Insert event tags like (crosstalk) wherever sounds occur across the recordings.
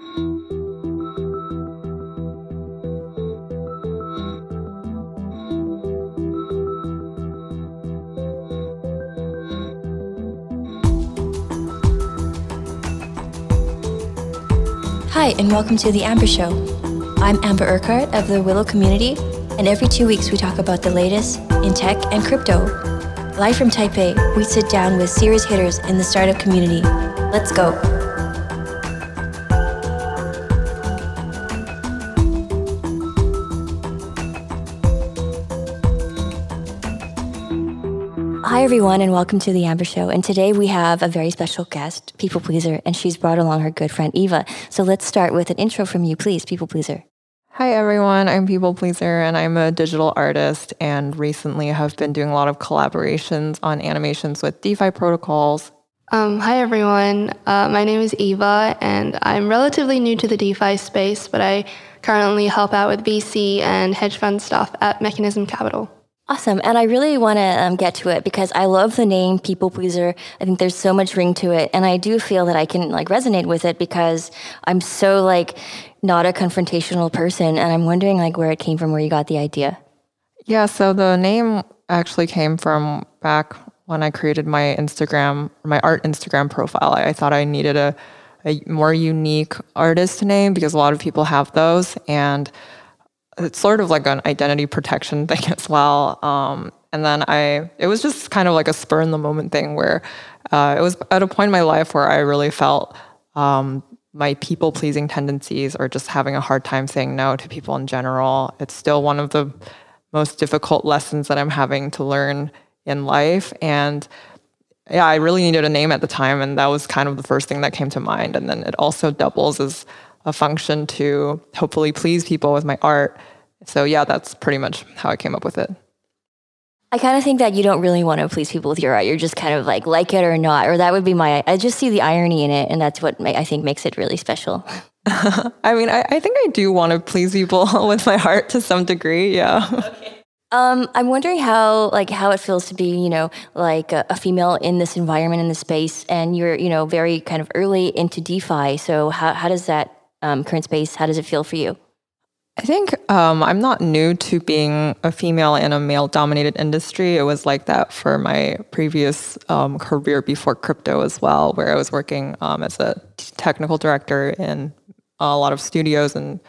Hi, and welcome to The Amber Show. I'm Amber Urquhart of the Willow community, and every two weeks we talk about the latest in tech and crypto. Live from Taipei, we sit down with serious hitters in the startup community. Let's go. Everyone, and welcome to The Amber Show. And today we have a very special guest, People Pleaser, and she's brought along her good friend Eva. So let's start with an intro from you, please, People Pleaser. Hi, everyone. I'm People Pleaser, and I'm a digital artist. And recently have been doing a lot of collaborations on animations with DeFi protocols. Um, hi, everyone. Uh, my name is Eva, and I'm relatively new to the DeFi space, but I currently help out with VC and hedge fund stuff at Mechanism Capital. Awesome. And I really want to um, get to it because I love the name People Pleaser. I think there's so much ring to it. And I do feel that I can like resonate with it because I'm so like not a confrontational person. And I'm wondering like where it came from, where you got the idea. Yeah. So the name actually came from back when I created my Instagram, my art Instagram profile. I, I thought I needed a, a more unique artist name because a lot of people have those. And it's sort of like an identity protection (laughs) thing as well. Um, and then I, it was just kind of like a spur in the moment thing where uh, it was at a point in my life where I really felt um, my people pleasing tendencies or just having a hard time saying no to people in general. It's still one of the most difficult lessons that I'm having to learn in life. And yeah, I really needed a name at the time. And that was kind of the first thing that came to mind. And then it also doubles as a function to hopefully please people with my art. So yeah, that's pretty much how I came up with it. I kind of think that you don't really want to please people with your art. You're just kind of like like it or not, or that would be my. I just see the irony in it, and that's what I think makes it really special. (laughs) I mean, I, I, think I do want to please people (laughs) with my art to some degree. Yeah. Okay. Um, I'm wondering how like how it feels to be, you know, like a, a, female in this environment in this space, and you're, you know, very kind of early into DeFi. So how how does that um, current space? How does it feel for you? I think um, I'm not new to being a female in a male dominated industry. It was like that for my previous um, career before crypto as well, where I was working um, as a technical director in a lot of studios and,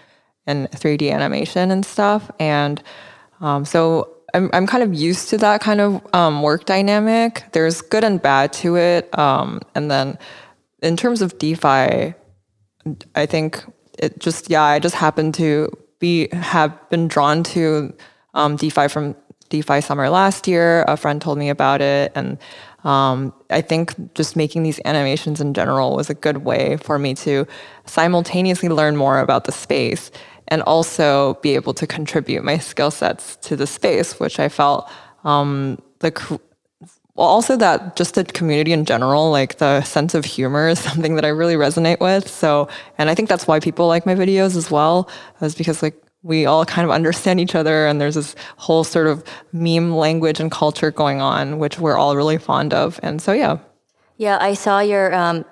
and 3D animation and stuff. And um, so I'm, I'm kind of used to that kind of um, work dynamic. There's good and bad to it. Um, and then in terms of DeFi, I think it just, yeah, I just happened to be have been drawn to um, DeFi from DeFi summer last year. A friend told me about it, and um, I think just making these animations in general was a good way for me to simultaneously learn more about the space and also be able to contribute my skill sets to the space, which I felt um, the well, also that just the community in general, like the sense of humor is (laughs) something that I really resonate with. So, and I think that's why people like my videos as well, is because like we all kind of understand each other and there's this whole sort of meme language and culture going on, which we're all really fond of. And so, yeah. Yeah, I saw your um,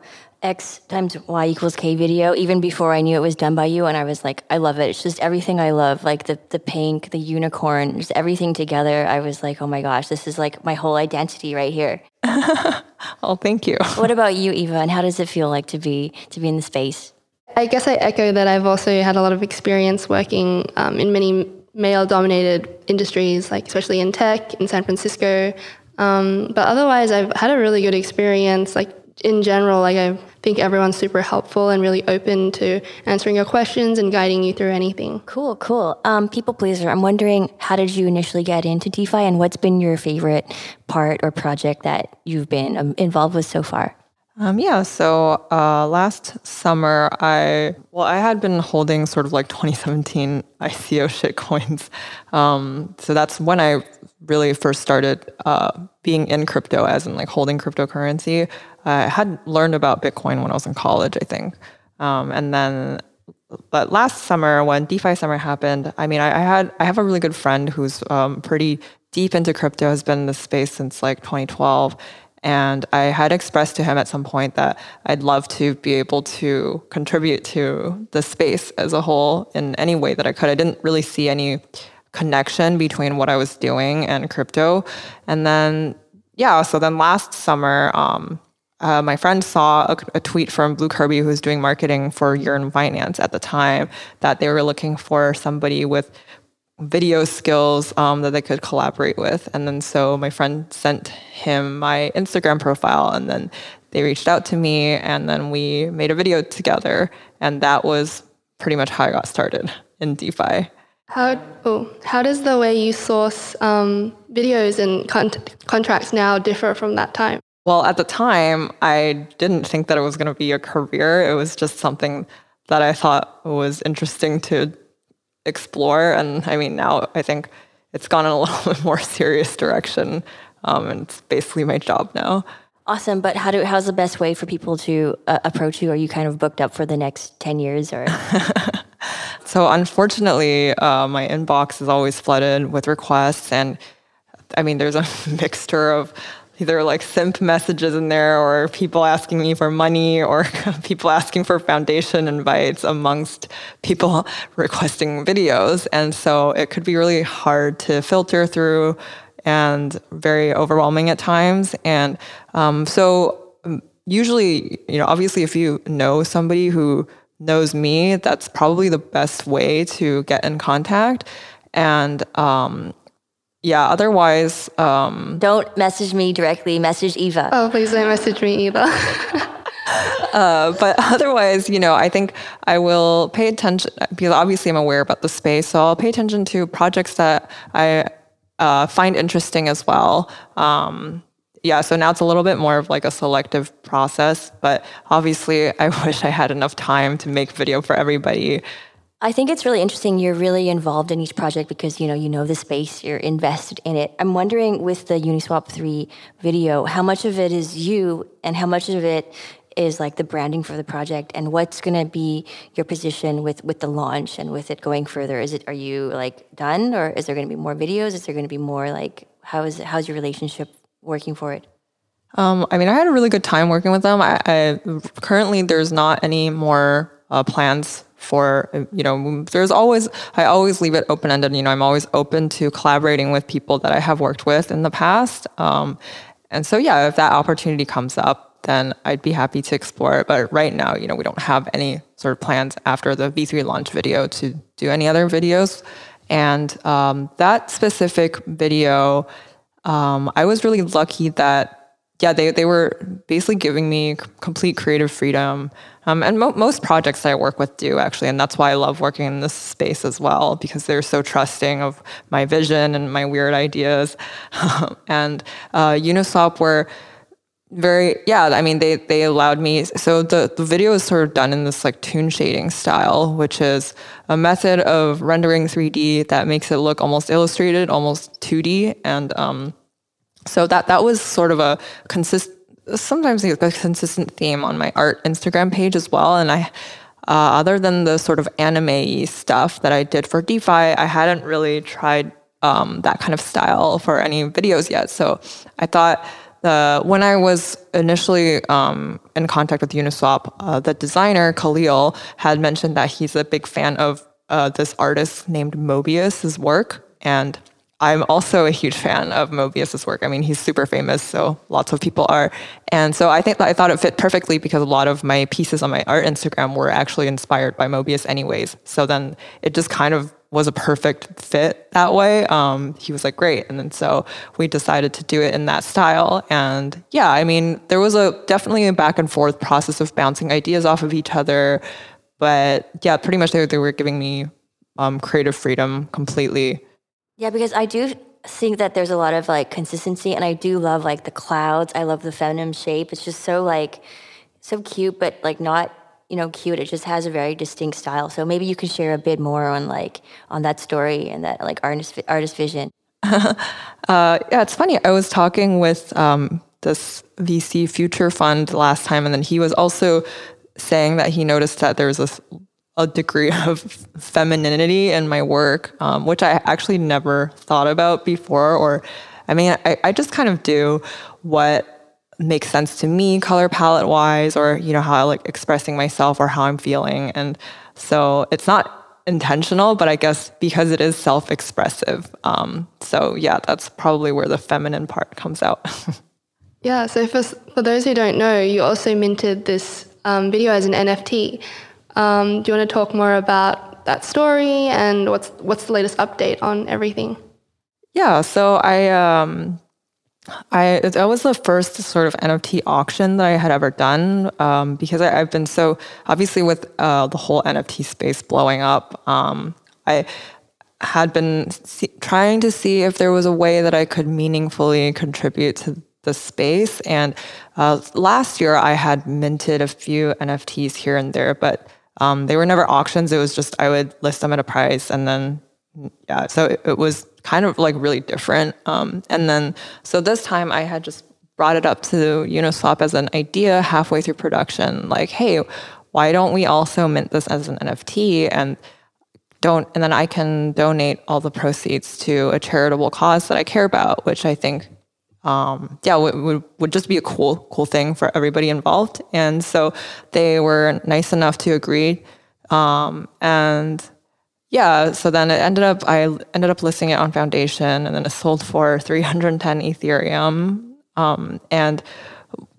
X times Y equals K video even before I knew it was done by you. And I was like, I love it. It's just everything I love, like the, the pink, the unicorn, just everything together. I was like, oh my gosh, this is like my whole identity right here. (laughs) oh, thank you. What about you, Eva? And how does it feel like to be to be in the space? I guess I echo that I've also had a lot of experience working um, in many male dominated industries, like especially in tech in San Francisco. Um, but otherwise, I've had a really good experience, like in general, like I think everyone's super helpful and really open to answering your questions and guiding you through anything. Cool, cool. Um, people pleaser, I'm wondering how did you initially get into DeFi and what's been your favorite part or project that you've been um, involved with so far? Um, yeah, so uh, last summer, I well, I had been holding sort of like 2017 ICO shitcoins. Um, so that's when I really first started uh, being in crypto, as in like holding cryptocurrency. I had learned about Bitcoin when I was in college, I think. Um, and then, but last summer when DeFi summer happened, I mean, I, I had I have a really good friend who's um, pretty deep into crypto, has been in this space since like 2012, And I had expressed to him at some point that I'd love to be able to contribute to the space as a whole in any way that I could. I didn't really see any connection between what I was doing and crypto. And then, yeah, so then last summer, um, uh, my friend saw a, a, tweet from Blue Kirby, who was doing marketing for Yearn Finance at the time, that they were looking for somebody with video skills um, that they could collaborate with. And then so my friend sent him my Instagram profile, and then they reached out to me, and then we made a video together. And that was pretty much how I got started in DeFi. How oh, how does the way you source um, videos and con- contracts now differ from that time? Well, at the time, I didn't think that it was going to be a career. It was just something that I thought was interesting to explore. And I mean, now I think it's gone in a (laughs) little bit more serious direction. Um, and it's basically my job now. Awesome. But how do, how's the best way for people to uh, approach you? Are you kind of booked up for the next 10 years or? (laughs) so unfortunately, uh, my inbox is always flooded with requests. And I mean, there's a (laughs) mixture of either like simp messages in there or people asking me for money or (laughs) people asking for foundation invites amongst people requesting videos. And so it could be really hard to filter through and very overwhelming at times. And um, so um, usually, you know, obviously if you know somebody who knows me, that's probably the best way to get in contact. And um, yeah, otherwise. Um, don't message me directly, message Eva. Oh, please don't message me Eva. (laughs) uh, but (laughs) otherwise, you know, I think I will pay attention because obviously I'm aware about the space. So I'll pay attention to projects that I uh, find interesting as well. Um, yeah, so now it's a little bit more of like a selective process, but obviously (laughs) I wish I had enough time to make video for everybody. I think it's really interesting. You're really involved in each project because you know you know the space. You're invested in it. I'm wondering with the Uniswap three video, how much of it is you, and how much of it is like the branding for the project, and what's going to be your position with with the launch and with it going further. Is it are you like done, or is there going to be more videos? Is there going to be more like how is how's your relationship working for it? Um, I mean, I had a really good time working with them. I, I currently there's not any more uh, plans for you know there's always i always leave it open ended you know i'm always open to collaborating with people that i have worked with in the past. Um, and so yeah if that opportunity comes up then i'd be happy to explore it. But right now you know we don't have any sort of plans after the v3 launch video to do any other videos. And um, that specific video um, i was really lucky that yeah, they, they were basically giving me complete creative freedom. Um, and mo- most projects I work with do actually. And that's why I love working in this space as well, because they're so trusting of my vision and my weird ideas. (laughs) and uh, Uniswap were very, yeah, I mean, they, they allowed me. So the, the video is sort of done in this like toon shading style, which is a method of rendering 3D that makes it look almost illustrated, almost 2D. And, um, so that that was sort of a consist sometimes a consistent theme on my art Instagram page as well. And I, uh, other than the sort of anime stuff that I did for DeFi, I hadn't really tried um, that kind of style for any videos yet. So I thought uh, when I was initially um, in contact with Uniswap, uh, the designer Callil had mentioned that he's a big fan of uh, this artist named Moebius' work, and I'm also a huge fan of Moebius's work. I mean, he's super famous, so lots of people are. And so I think I thought it fit perfectly because a lot of my pieces on my art Instagram were actually inspired by Moebius anyways. So then it just kind of was a perfect fit that way. Um, he was like, great. And then so we decided to do it in that style. And yeah, I mean, there was a definitely a back and forth process of bouncing ideas off of each other. But yeah, pretty much they, they were giving me um, creative freedom completely. Yeah, because I do think that there's a lot of like consistency and I do love like the clouds. I love the feminine shape. It's just so like so cute but like not, you know, cute. It just has a very distinct style. So maybe you can share a bit more on like on that story and that like artist artist vision. (laughs) uh, yeah, it's funny. I was talking with um, this VC future fund last time, and then he was also saying that he noticed that there was this a degree (laughs) of femininity in my work, um, which I actually never thought about before. Or, I mean, I, I just kind of do what makes sense to me color palette wise or you know how I like expressing myself or how I'm feeling and so it's not intentional but I guess because it is self-expressive um, so yeah that's probably where the feminine part comes out (laughs) yeah so for, for those who don't know you also minted this um, video as an NFT um, do you want to talk more about that story and what's what's the latest update on everything yeah so I um, I that was the first sort of NFT auction that I had ever done um, because I, have been so obviously with uh, the whole NFT space blowing up. Um, I had been see, trying to see if there was a way that I could meaningfully contribute to the space. And uh, last year I had minted a few NFTs here and there, but um, they were never auctions. It was just I would list them at a price and then yeah, so it, it was kind of like really different. Um, and then, so this time I had just brought it up to Uniswap as an idea halfway through production, like, hey, why don't we also mint this as an NFT and don't, and then I can donate all the proceeds to a charitable cause that I care about, which I think, um, yeah, would, would, would just be a cool, cool thing for everybody involved. And so they were nice enough to agree. Um, and yeah, so then it ended up I ended up listing it on Foundation, and then it sold for 310 Ethereum. Um, and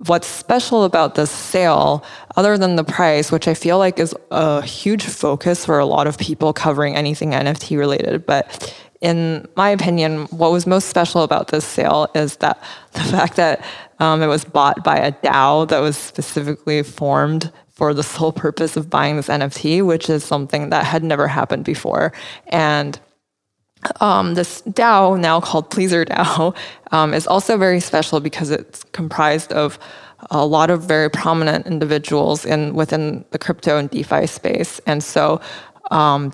what's special about this sale, other than the price, which I feel like is a huge focus for a lot of people covering anything NFT related, but in my opinion, what was most special about this sale is that (laughs) the fact that um, it was bought by a DAO that was specifically formed for the sole purpose of buying this NFT, which is something that had never happened before. And um, this DAO, now called Pleaser DAO, (laughs) um, is also very special because it's comprised of a lot of very prominent individuals in within the crypto and DeFi space, and so um,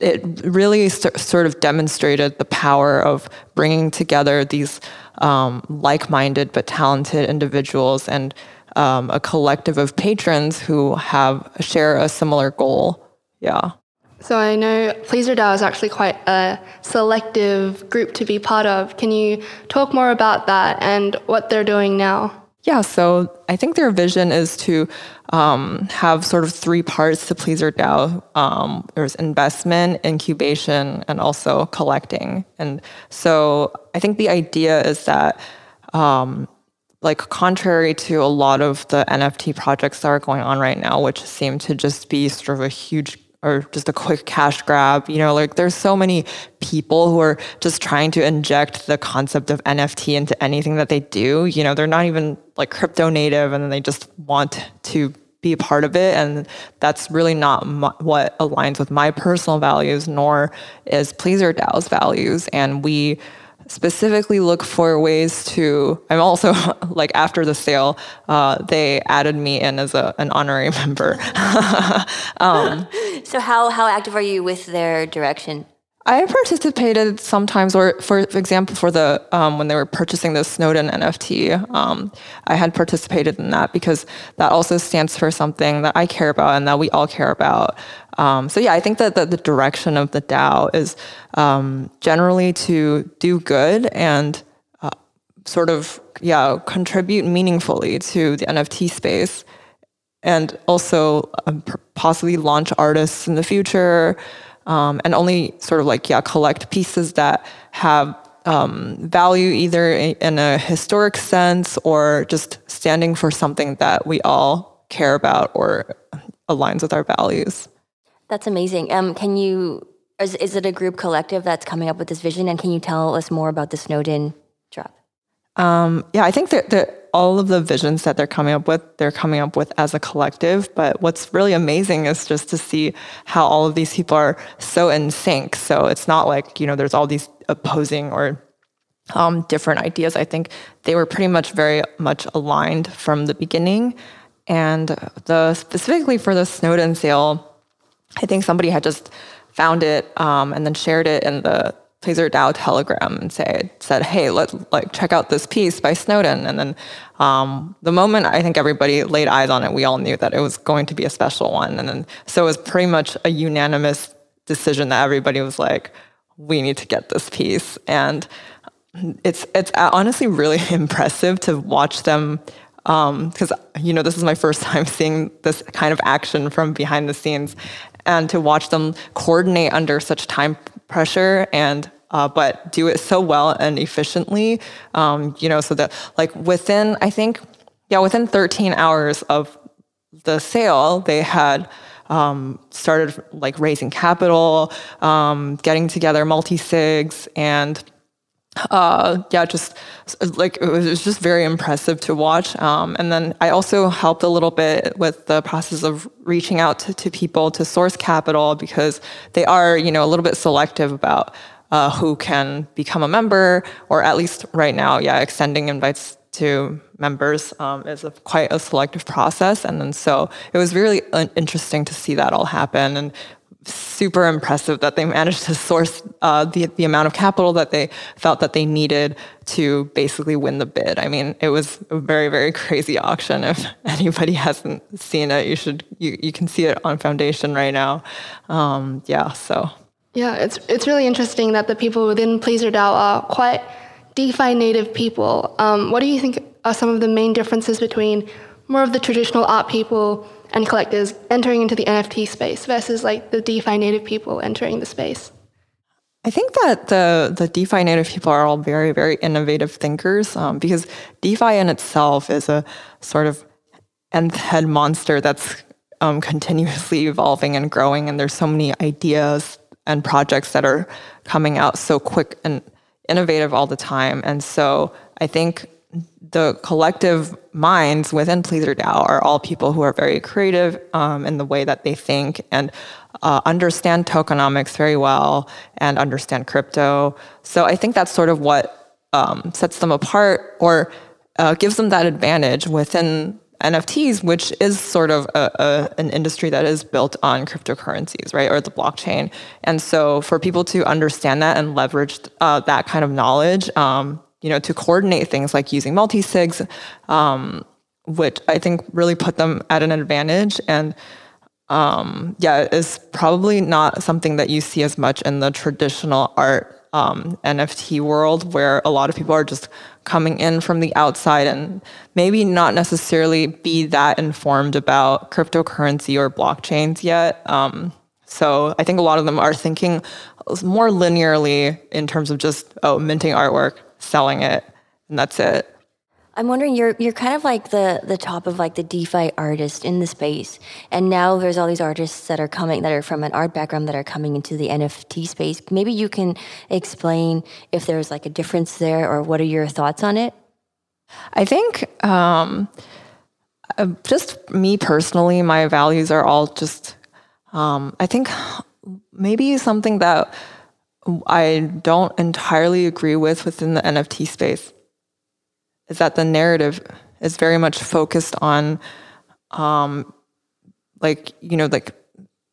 it really sort of demonstrated the power of bringing together these um, like-minded but talented individuals and um, a collective of patrons who have share a similar goal. Yeah. So I know Pleaser DAO is actually quite a selective group to be part of. Can you talk more about that and what they're doing now? Yeah, so I think their vision is to um, have sort of three parts to Pleaser DAO. Um, there's investment, incubation, and also collecting. And so I think the idea is that um, like contrary to a lot of the NFT projects that are going on right now, which seem to just be sort of a huge or just a quick cash grab, you know, like there's so many people who are just trying to inject the concept of NFT into anything that they do. You know, they're not even like crypto native and they just want to be a part of it. And that's really not my, what aligns with my personal values, nor is Pleaser DAO's values. And we, specifically look for ways to i'm also (laughs) like after the sale uh, they added me in as a, an honorary (laughs) member. (laughs) Um, so how, how active are you with their direction I participated sometimes, or for example, for the um, when they were purchasing the Snowden NFT, um, I had participated in that because that also stands for something that I care about and that we all care about. Um, so yeah, I think that the, the, direction of the DAO is um, generally to do good and uh, sort of yeah contribute meaningfully to the NFT space, and also um, possibly launch artists in the future, um, and only sort of like yeah collect pieces that have um, value either in a historic sense or just standing for something that we all care about or aligns with our values. That's amazing. Um, can you, is, is it a group collective that's coming up with this vision? And can you tell us more about the Snowden drop? Um, yeah, I think that, that all of the visions that they're coming up with, they're coming up with as a collective. But what's really amazing is just to see how all of these people are so in sync. So it's not like, you know, there's all these opposing or um, different ideas. I think they were pretty much very much aligned from the beginning. And the specifically for the Snowden sale, I think somebody had just found it um, and then shared it in the Pleaser DAO Telegram and say, said, "Hey, let like check out this piece by Snowden." And then um, the moment I think everybody laid eyes on it, we all knew that it was going to be a special one. And then so it was pretty much a unanimous decision that everybody was like, "We need to get this piece." And it's it's honestly really (laughs) impressive to watch them because um, you know this is my first (laughs) time seeing this kind of action from behind the scenes, and to watch them coordinate under such time pressure and uh, but do it so well and efficiently. Um, you know, so that like within I think yeah within 13 hours of the sale they had um, started like raising capital, um, getting together multi sigs, and uh, yeah, just like it was, just very impressive to watch. Um, and then I also helped a little bit with the process of reaching out to, to people to source capital because they are, you know, a little bit selective about uh, who can become a member, or at least right now, yeah, extending invites to members um, is a, quite a selective process. And then so it was really interesting to see that all happen and super impressive that they (laughs) managed to source uh, the, the amount of capital that they felt that they needed to basically win the bid. I mean, it was a very, very crazy auction. If (laughs) anybody hasn't seen it, you should, you, you can see it on Foundation right now. Um, yeah, so. Yeah, it's, it's really interesting that the people within Pleaser DAO are quite DeFi native people. Um, what do you think are some of the main differences between more of the traditional art people and collectors entering into the NFT space versus like the DeFi native people entering the space? I think that the the DeFi native people are all very very innovative thinkers um, because DeFi in itself is a sort of nth head monster that's um, continuously evolving and growing, and there's so many ideas and projects that are coming out so quick and innovative all the time. And so I think the collective minds within Pleaser DAO are all people who are very creative um, in the way that they think and uh, understand tokenomics very well and understand crypto. So I think that's sort of what um, sets them apart or uh, gives them that advantage within NFTs, which is sort of a, a, an industry that is built on cryptocurrencies, right, or the blockchain. And so, for people to understand that and leverage uh, that kind of knowledge, um, you know, to coordinate things like using multi sigs, um, which I think really put them at an advantage. And um, yeah, is probably not something that you see as much in the traditional art um, NFT world where a lot of people are just coming in from the outside and maybe not necessarily be that informed about cryptocurrency or blockchains yet. Um, so I think a lot of them are thinking more linearly in terms of just oh minting artwork, selling it, and that's it. I'm wondering, you're you're kind of like the the top of like the DeFi artist in the space, and now there's all these artists that are coming that are from an art background that are coming into the NFT space. Maybe you can explain if there's like a difference there, or what are your thoughts on it? I think um, uh, just me personally, my values are all just. Um, I think maybe something that I don't entirely agree with within the NFT space is that the narrative is very much focused on um, like you know like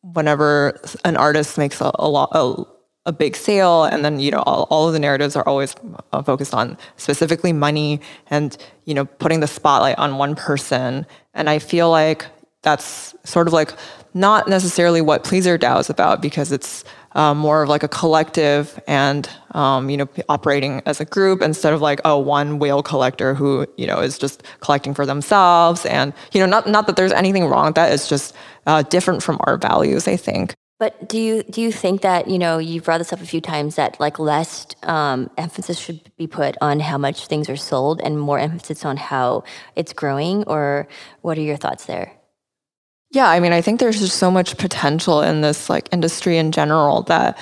whenever an artist makes a, a lot a, a, big sale and then you know all, all of the narratives are always uh, focused on specifically money and you know putting the spotlight on one person. And i feel like that's sort of like not necessarily what pleaser dao is about because it's um, more of like a collective and um, you know operating as a group instead of like a one whale collector who you know is just collecting for themselves and you know not not that there's anything wrong with that it's just uh, different from our values i think but do you do you think that you know you've brought this up a few times that like less um, emphasis should be put on how much things are sold and more emphasis on how it's growing, or what are your thoughts there? Yeah, I mean, I think there's just so much potential in this like industry in general that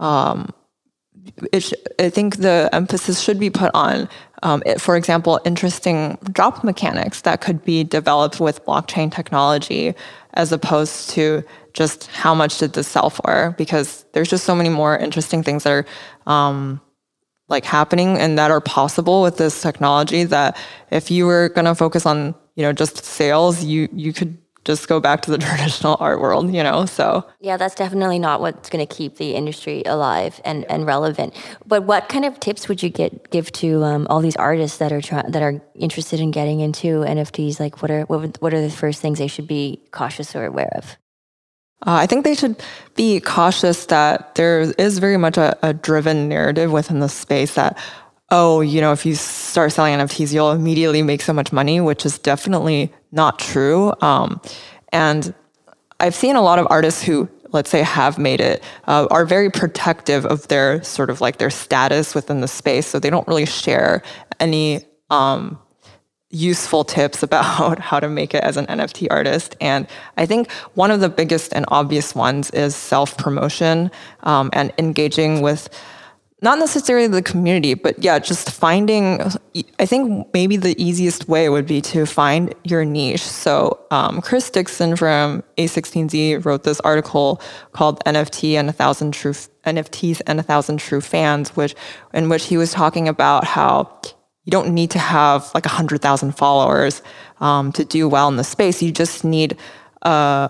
um, sh- I think the emphasis should be put on, um, it, for example, interesting drop mechanics that could be developed with blockchain technology, as opposed to just how much did this sell for? Because there's just so many more interesting things that are um, like happening and that are possible with this technology. That if you were going to focus on you know just sales, you you could just go back to the (laughs) traditional art world, you know? So, yeah, that's definitely not what's going to keep the industry alive and, and relevant. But what kind of tips would you get give to um, all these artists that are try- that are interested in getting into NFTs? Like, what are what, what are the first things they should be cautious or aware of? Uh, I think they should be cautious that there is very much a, a driven narrative within the space that oh, you know, if you start selling NFTs, you'll immediately make so much money, which is definitely not true. Um, and I've seen a lot of artists who, let's say, have made it, uh, are very protective of their sort of like their status within the space. So they don't really share any um, useful tips (laughs) about how to make it as an NFT artist. And I think one of the biggest and obvious ones is self promotion um, and engaging with not necessarily the community, but yeah, just finding. I think maybe the easiest way would be to find your niche. So, um, Chris Dixon from A16Z wrote this article called NFT and a thousand true NFTs and a thousand true fans, which in which he was talking about how you don't need to have like a hundred thousand followers um, to do well in the space. You just need uh,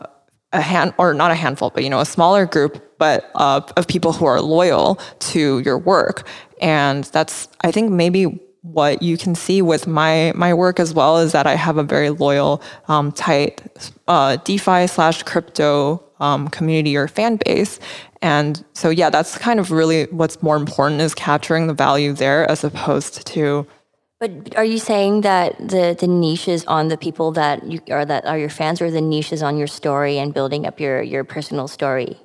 a hand, or not a handful, but you know, a smaller group but uh, of people who are loyal to your work. And that's, I think, maybe what you can see with my my work as well is that I have a very loyal, um, tight uh, DeFi slash crypto um, community or fan base. And so, yeah, that's kind of really what's more important is capturing the value there as opposed to. But are you saying that the the niche is on the people that you are that are your fans, or the niche is on your story and building up your your personal story?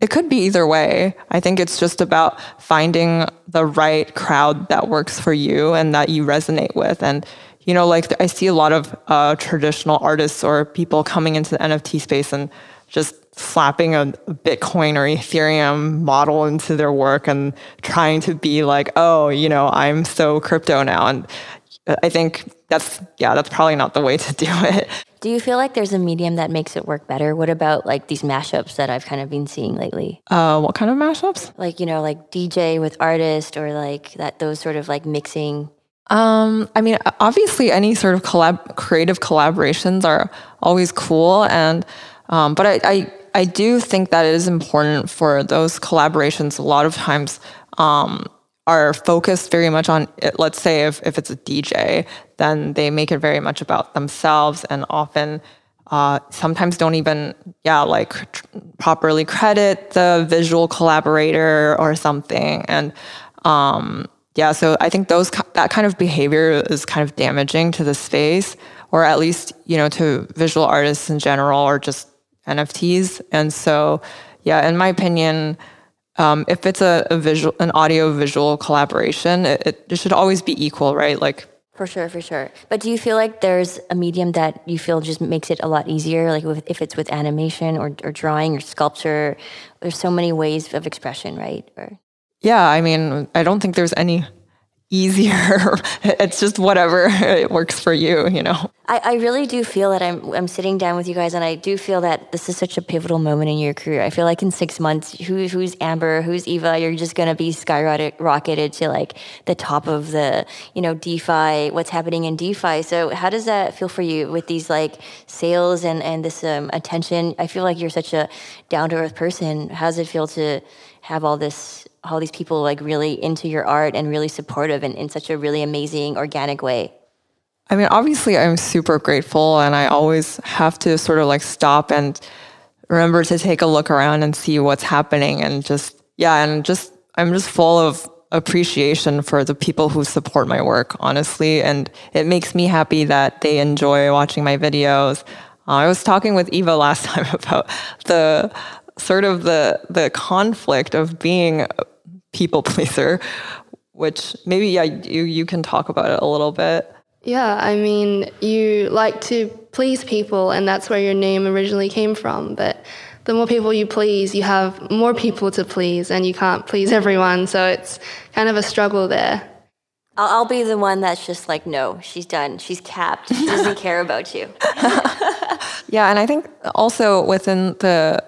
It could be either way. I think it's just about finding the right crowd that works for you and that you resonate with. And, you know, like I see a lot of uh, traditional artists or people coming into the NFT space and just slapping a Bitcoin or Ethereum model into their work and trying to be like, oh, you know, I'm so crypto now. And I think that's, yeah, that's probably not the way to (laughs) do it. Do you feel like there's a medium that makes it work better? What about like these mashups that I've kind of been seeing lately? Uh, what kind of mashups? Like, you know, like DJ with artist or like that, those sort of like mixing. Um, I mean, obviously, any sort of collab, creative collaborations are always cool, and um, but I, I, I do think that it is important for those collaborations. A lot of times, um, are focused very much on it. let's say if, if it's a DJ, then they make it very much about themselves and often uh, sometimes don't even yeah like tr- properly credit the visual collaborator or something and um, yeah so i think those that kind of behavior is kind of damaging to the space or at least you know to visual artists in general or just nfts and so yeah in my opinion um, if it's a, a, visual, an audio visual collaboration, it, it, should always be equal, right? Like for sure, for sure. But do you feel like there's a medium that you feel just makes it a lot easier? Like with, if it's with animation or, or drawing or sculpture, there's so many ways of expression, right? Or yeah, I mean, I don't think there's any easier. (laughs) it's just whatever (laughs) it works for you, you know. I, I really do feel that I'm I'm sitting down with you guys and I do feel that this is such a pivotal moment in your career. I feel like in six months, who, who's Amber, who's Eva, you're just gonna be skyrocketed to like the top of the, you know, DeFi, what's happening in DeFi. So how does that feel for you with these like sales and, and this um, attention? I feel like you're such a down to earth person. How does it feel to have all this all these people like really into your art and really supportive and in such a really amazing organic way? I mean obviously i'm super grateful and i always have to sort of like stop and remember to take a look around and see what's happening and just yeah and just i'm just full of appreciation for the people who support my work honestly and it makes me happy that they enjoy watching my videos. Uh, i was talking with eva (laughs) last time about the sort of the the conflict of being a people (laughs) pleaser, which maybe yeah you you can talk about it a little bit. Yeah, I mean, you like to please people, and that's where your name originally came from. But the more people you please, you have more people to please, and you can't please everyone. So it's kind of a struggle there. I'll, I'll be the one that's just like, no, she's done. She's capped. She doesn't (laughs) care about you. (laughs) yeah, and I think also within the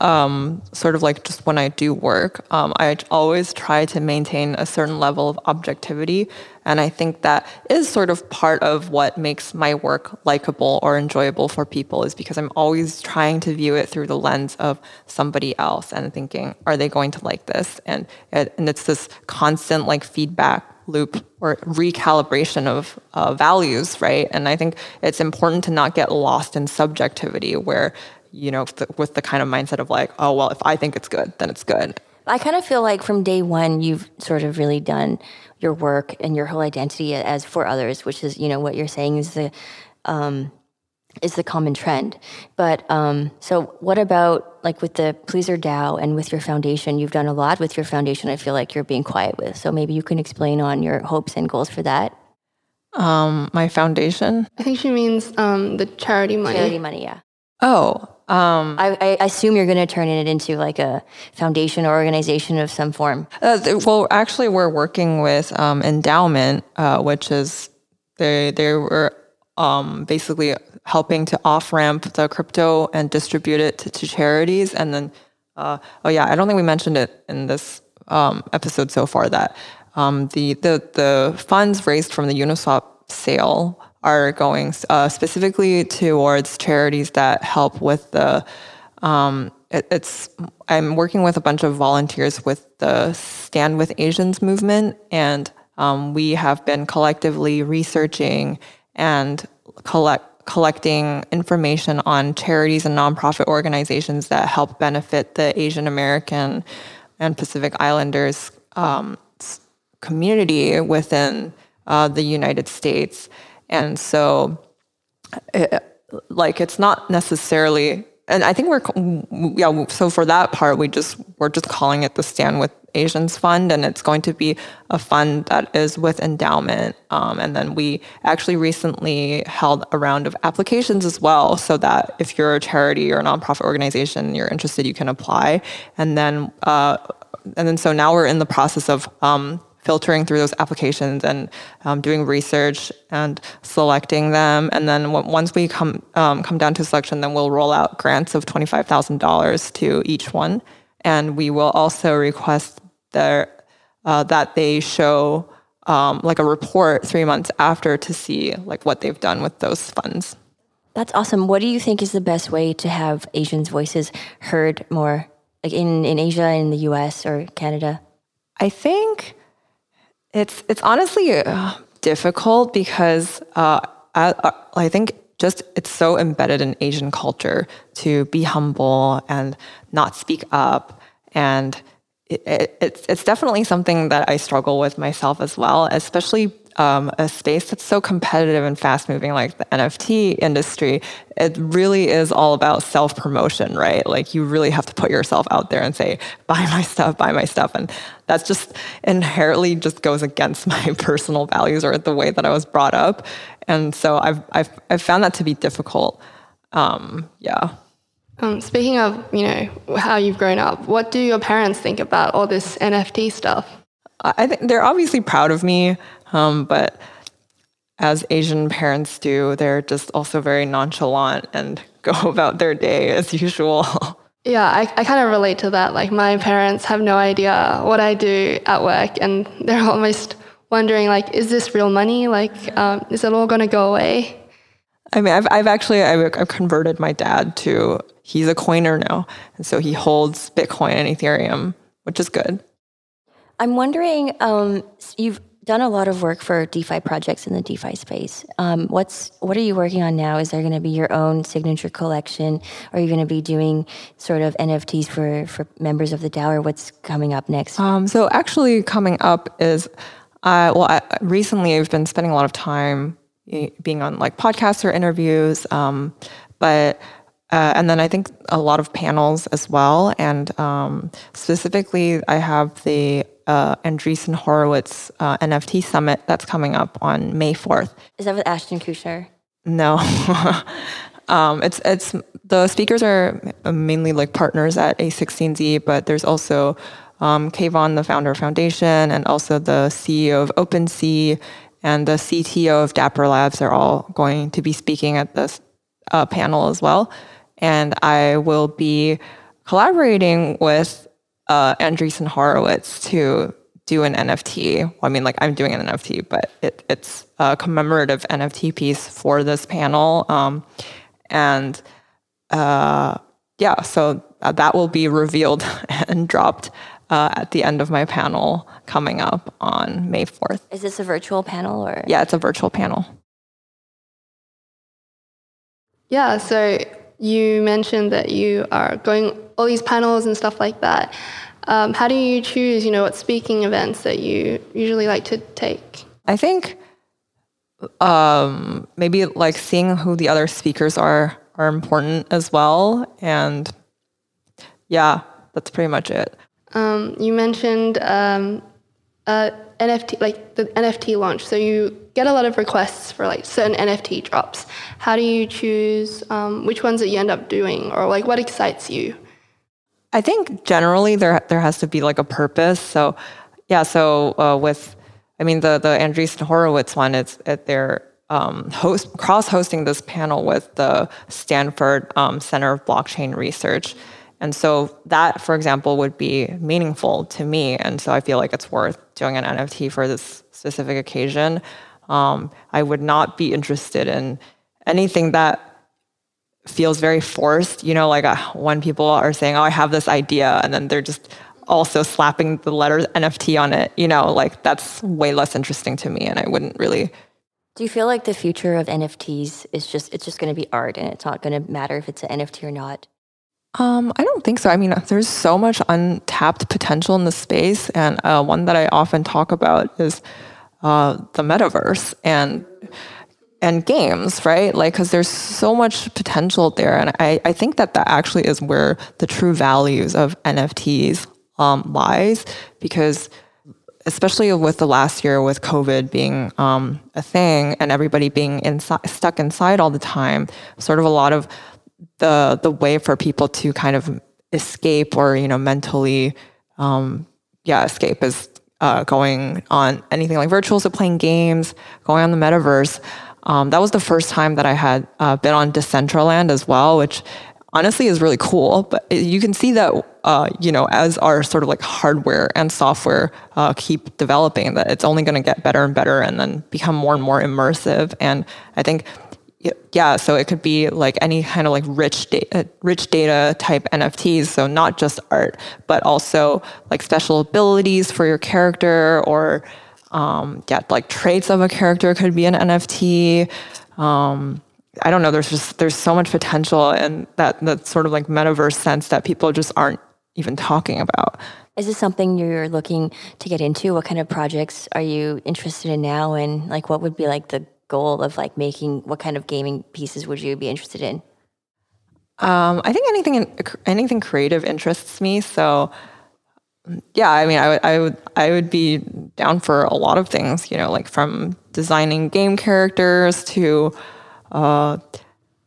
um, sort of like just when I do work, um, I always try to maintain a certain level of objectivity. And I think that is sort of part of what makes my work likable or enjoyable for people is because I'm always trying to view it through the lens of somebody else and thinking, are they going to like this? And, and it's this constant like feedback loop or recalibration of uh, values, right? And I think it's important to not get lost in subjectivity where you know, with the kind of mindset of like, oh, well, if I think it's good, then it's good. I kind of feel like from day one, you've sort of really done your work and your whole identity as for others, which is, you know, what you're saying is the um, is the common trend. But um, so, what about like with the Pleaser DAO and with your foundation? You've done a lot with your foundation. I feel like you're being quiet with. So maybe you can explain on your hopes and goals for that. Um, my foundation. I think she means um, the charity money. Charity money, yeah. Oh, um, I, I assume you're going to turn it into like a foundation or organization of some form. Uh, well, actually, we're working with um, Endaoment, uh, which is they they were um, basically helping to off ramp the crypto and distribute it to, to charities. And then, uh, oh yeah, I don't think we mentioned it in this um, episode so far that um, the the the funds raised from the Uniswap sale are going uh, specifically towards charities that help with the. Um, it, it's I'm working with a bunch of volunteers with the Stand with Asians movement, and um, we have been collectively researching and collect collecting information on charities and nonprofit organizations that help benefit the Asian American and Pacific Islanders um, community within uh, the United States. And so, it, like, it's not necessarily, and I think we're, yeah, so for that part, we just, we're just calling it the Stand with Asians Fund, and it's going to be a fund that is with Endaoment. Um, and then we actually recently held a round of applications as well, so that if you're a charity or a nonprofit organization, you're interested, you can apply. And then, uh, and then so now we're in the process of um, filtering through those applications and um, doing research and selecting them. And then once we come um, come down to selection, then we'll roll out grants of twenty five thousand dollars to each one, and we will also request their, uh, that they show um, like a report three months after to see like what they've done with those funds. That's awesome. What do you think is the best way to have Asians' voices heard more, like in, in Asia, in the U.S. or Canada? I think it's it's honestly uh, difficult because uh, I, I think just it's so embedded in Asian culture to be humble and not speak up, and it, it, it's it's definitely something that I struggle with myself as well, especially um, a space that's so competitive and fast moving like the NFT industry, it really is all about self promotion, right? Like you really have to put yourself out there and say, buy my stuff, buy my stuff. And that's just inherently just goes against (laughs) my personal values or the way that I was brought up. And so I've, I've, I've found that to be difficult. Um, yeah. Um, speaking of, you know, how you've grown up, what do your parents think about all this NFT stuff? I think they're obviously proud of me. Um, but as Asian parents do, they're just also very nonchalant and (laughs) go about their day as usual. (laughs) Yeah, I, I kind of relate to that. Like, my parents have no idea what I do at work, and they're (laughs) almost wondering, like, is this real money? Like, um, is it all going to go away? I mean, I've, I've actually I've, I've converted my dad to he's a coiner now, and so he holds Bitcoin and Ethereum, which is good. I'm wondering, um, you've done a lot of work for DeFi projects in the DeFi space. Um, what's what are you working on now? Is there going to be your own signature collection? Are you going to be doing sort of NFTs for for members of the DAO, or what's coming up next? Um, so actually, coming up is, uh, well, I, recently I've been spending a lot of time being on like podcasts or interviews, um, but. Uh, and then I think a lot of panels as well. And um, specifically, I have the uh, Andreessen Horowitz uh, NFT Summit that's coming up on May 4th. Is that with Ashton Kutcher? No. (laughs) um, it's it's the speakers are mainly like partners at A16Z, but there's also um, Kayvon, the founder of Foundation, and also the CEO of OpenSea and the CTO of Dapper Labs are all going to be speaking at this uh, panel as well. And I will be collaborating with uh, Andreessen Horowitz to do an NFT. Well, I mean, like I'm doing an NFT, but it, it's a commemorative NFT piece for this panel. Um, and uh, yeah, so that will be revealed (laughs) and dropped uh, at the end of my panel coming up on May 4th. Is this a virtual panel or? Yeah, it's a virtual panel. Yeah, so you mentioned that you are going all these panels and stuff like that. Um, how do you choose, you know, what speaking events that you usually like to take? I think um, maybe like seeing who the other speakers are are important as well, and yeah, that's pretty much it. Um, you mentioned um, uh, NFT, like the NFT launch. So you get a lot of requests for like certain NFT drops. How do you choose um, which ones that you end up doing, or like what excites you? I think generally there there has to be like a purpose. So yeah, so uh, with I mean the the Andreessen Horowitz one, it's at they're um, host cross hosting this panel with the Stanford um, Center of Blockchain Research. And so that, for example, would be meaningful to me. And so I feel like it's worth doing an NFT for this specific occasion. Um, I would not be interested in anything that feels very forced. You know, like uh, when people are saying, "Oh, I have this idea," and then they're just also slapping the letters NFT on it. You know, like that's way less interesting to me, and I wouldn't really. Do you feel like the future of NFTs is just it's just going to be art, and it's not going to matter if it's an NFT or not? Um, I don't think so. I mean, there's so much untapped potential in the space, and uh, one that I often talk about is uh, the metaverse and and games, right? Like, because there's so much potential there, and I, I think that that actually is where the true values of NFTs um, lies, because especially with the last year with COVID being um, a thing and everybody being inside, stuck inside all the time, sort of a lot of the the way for people to kind of escape or you know mentally um, yeah escape is uh, going on anything like virtual so playing games going on the metaverse. Um, that was the first time that i had uh, been on decentraland as well which honestly is really cool. But you can see that uh, you know as our sort of like hardware and software uh, keep developing that it's only going to get better and better and then become more and more immersive. And i think yeah, so it could be like any kind of like rich data, rich data type NFTs. So not just art, but also like special abilities for your character, or um, yeah, like traits of a character could be an NFT. Um, I don't know. There's just there's so much potential in that that sort of like metaverse sense that people just aren't even talking about. Is this something you're looking to get into? What kind of projects are you interested in now, and like what would be like the goal of like making what kind of gaming pieces would you be interested in? Um, I think anything anything creative interests me. So yeah, I mean, I would I would I would be down for a lot of things. You know, like from designing game characters to uh,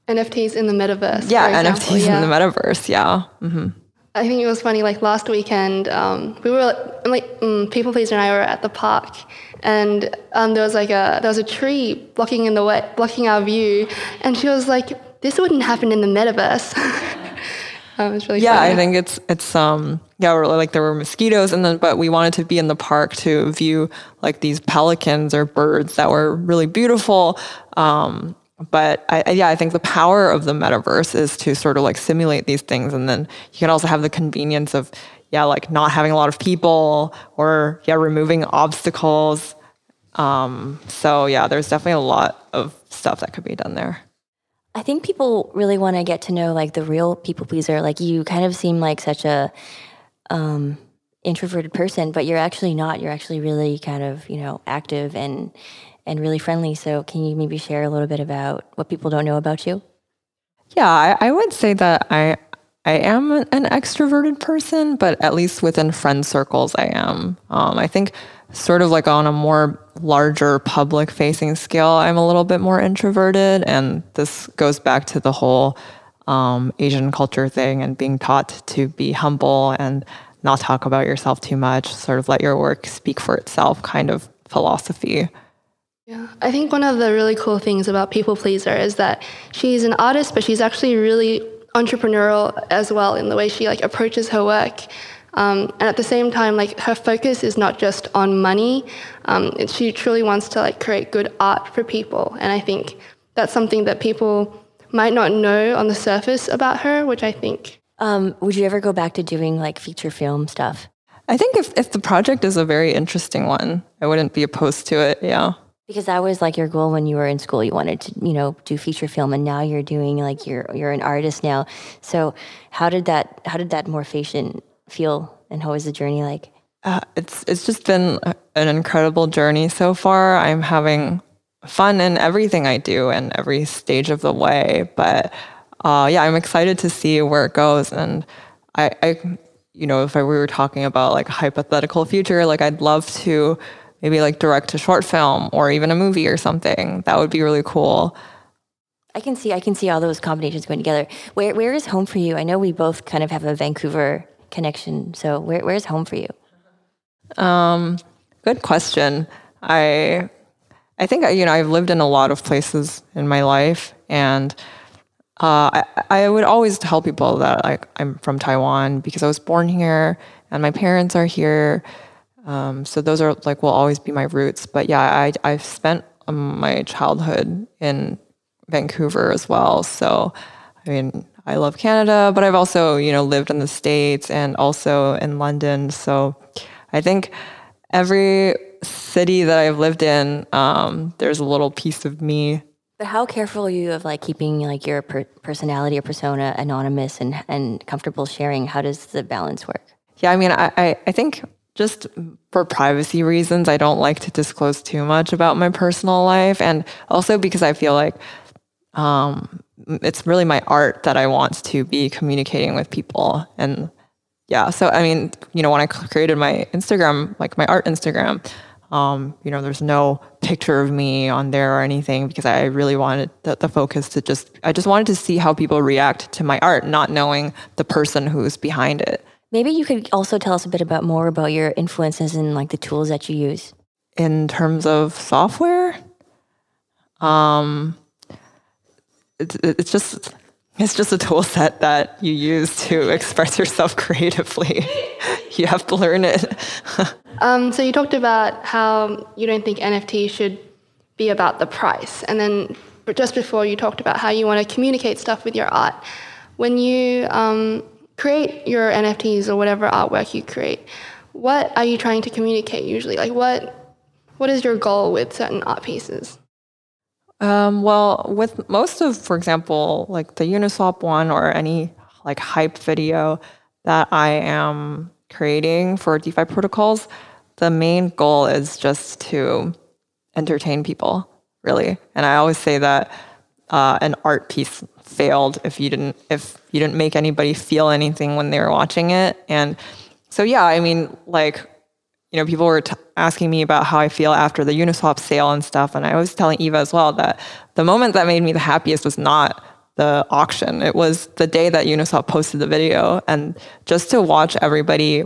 NFTs in the metaverse. Yeah, NFTs yeah. in the metaverse. Yeah. Mm-hmm. I think it was funny. Like last weekend, um, we were like mm, people pleaser and I were at the park, and um, there was like a there was a tree blocking in the way, blocking our view, and she was like, "This wouldn't happen in the metaverse." (laughs) um, it's really yeah. Funny. I think it's it's um yeah, like there were mosquitoes, and then but we wanted to be in the park to view like these pelicans or birds that were really beautiful. Um, but I, yeah, I think the power of the metaverse is to sort of like simulate these things, and then you can also have the convenience of yeah, like not having a lot of people or yeah, removing obstacles. Um, so yeah, there's definitely a lot of stuff that could be done there. I think people really want to get to know like the real people pleaser. Like you kind of seem like such a um, introverted person, but you're actually not. You're actually really kind of you know active and and really friendly. So, can you maybe share a little bit about what people don't know about you? Yeah, I, I would say that I I am an extroverted person, but at least within friend circles, I am. Um, I think sort of like on a more larger public facing scale, I'm a little bit more introverted. And this goes back to the whole um, Asian culture thing and being taught to be humble and not talk about yourself too much, sort of let your work speak for itself kind of philosophy. Yeah, I think one of the really cool things about People Pleaser is that she's an artist, but she's actually really entrepreneurial as well in the way she like approaches her work. Um, and at the same time, like her focus is not just on money. Um, she truly wants to like create good art for people, and I think that's something that people might not know on the surface about her, which I think. Um, would you ever go back to doing like feature film stuff? I think if, if the project is a very interesting one, I wouldn't be opposed to it. Yeah. Because that was like your goal when you were in school. You wanted to, you know, do feature film, and now you're doing like you're you're an artist now. So how did that how did that morphation feel, and how was the journey like? Uh, it's it's just been an incredible journey so far. I'm having fun in everything I do and every stage of the way. But uh, yeah, I'm excited to see where it goes. And I, I, you know, if I, we were talking about like a hypothetical future, like I'd love to maybe like direct a short film or even a movie or something. That would be really cool. I can see I can see all those combinations going together. Where where is home for you? I know we both kind of have a Vancouver connection. So where where's home for you? Um, good question. I I think you know I've lived in a lot of places in my life, and uh, I, I would always tell people that like I'm from Taiwan because I was born here and my parents are here. Um, so those are like will always be my roots. But yeah, I I've spent um, my childhood in Vancouver as well. So I mean I love Canada, but I've also you know lived in the states and also in London. So I think every city that I've lived in, um, there's a little piece of me. But how careful are you of like keeping like your per- personality or persona anonymous and and comfortable sharing? How does the balance work? Yeah, I mean, I, I, I think just for privacy reasons, I don't like to disclose too much about my personal life, and also because I feel like um, it's really my art that I want to be communicating with people. And yeah so i mean you know when i created my instagram like my art instagram um, you know there's no picture of me on there or anything because i really wanted the, the, focus to just i just wanted to see how people react to my art not knowing the person who's behind it maybe you could also tell us a bit about more about your influences and like the tools that you use in terms of software um it's, it's just it's just a tool set that you use to (laughs) express yourself (laughs) creatively. (laughs) you have to learn it. um, so you talked about how you don't think NFT should be about the price, and then just before you talked about how you want to communicate stuff with your art. When you um, create your NFTs or whatever artwork you create, what are you trying to communicate usually? Like what what is your goal with certain art pieces? Um, well, with most of, for example, like the Uniswap one or any like hype video that I am creating for DeFi protocols, the main goal is just to entertain people, really. And I always say that uh, an art piece failed if you didn't if you didn't make anybody feel anything when they were watching it. And so, yeah, I mean, like you know, people were t- asking me about how I feel after the Uniswap sale and stuff. And I was telling Eva as well that the moment that made me the happiest was not the auction. It was the day that Uniswap posted the video. And just to watch everybody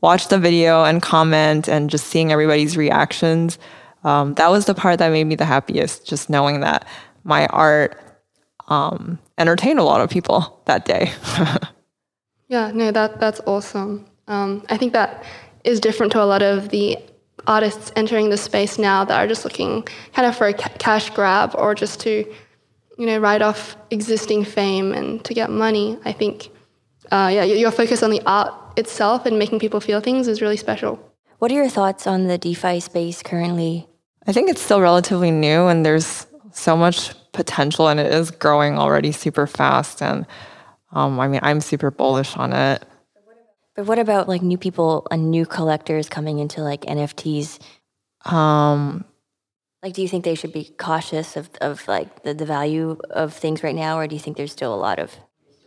watch the video and comment and just seeing everybody's reactions, um, that was the part that made me the happiest, just knowing that my art um, entertained a lot of people that day. (laughs) yeah, no, that that's awesome. Um, I think that is different to a lot of the artists entering the space now that are just looking kind of for a ca- cash grab or just to, you know, write off existing fame and to get money. I think, uh, yeah, your focus on the art itself and making people feel things is really special. What are your thoughts on the DeFi space currently? I think it's still relatively new and there's so much potential and it is growing already super fast. And um, I mean, I'm super bullish on it. But what about like new people and new collectors coming into like NFTs? Um, like, do you think they should be cautious of, of like the, the value of things right now, or do you think there's still a lot of?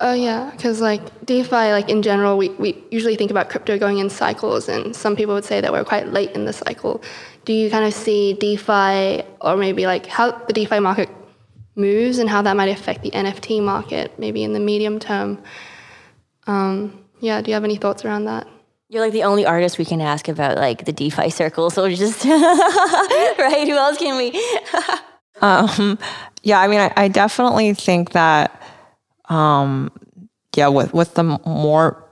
Oh yeah, because like DeFi, like in general, we, we usually think about crypto going in cycles, and some people would say that we're quite late in the cycle. Do you kind of see DeFi, or maybe like how the DeFi market moves and how that might affect the NFT market, maybe in the medium term? Um, yeah, do you have any thoughts around that? You're like the only artist we can ask about like the DeFi circle. So just (laughs) right. Who else can we? (laughs) um, yeah, I mean, I, I definitely think that, um, yeah, with with the more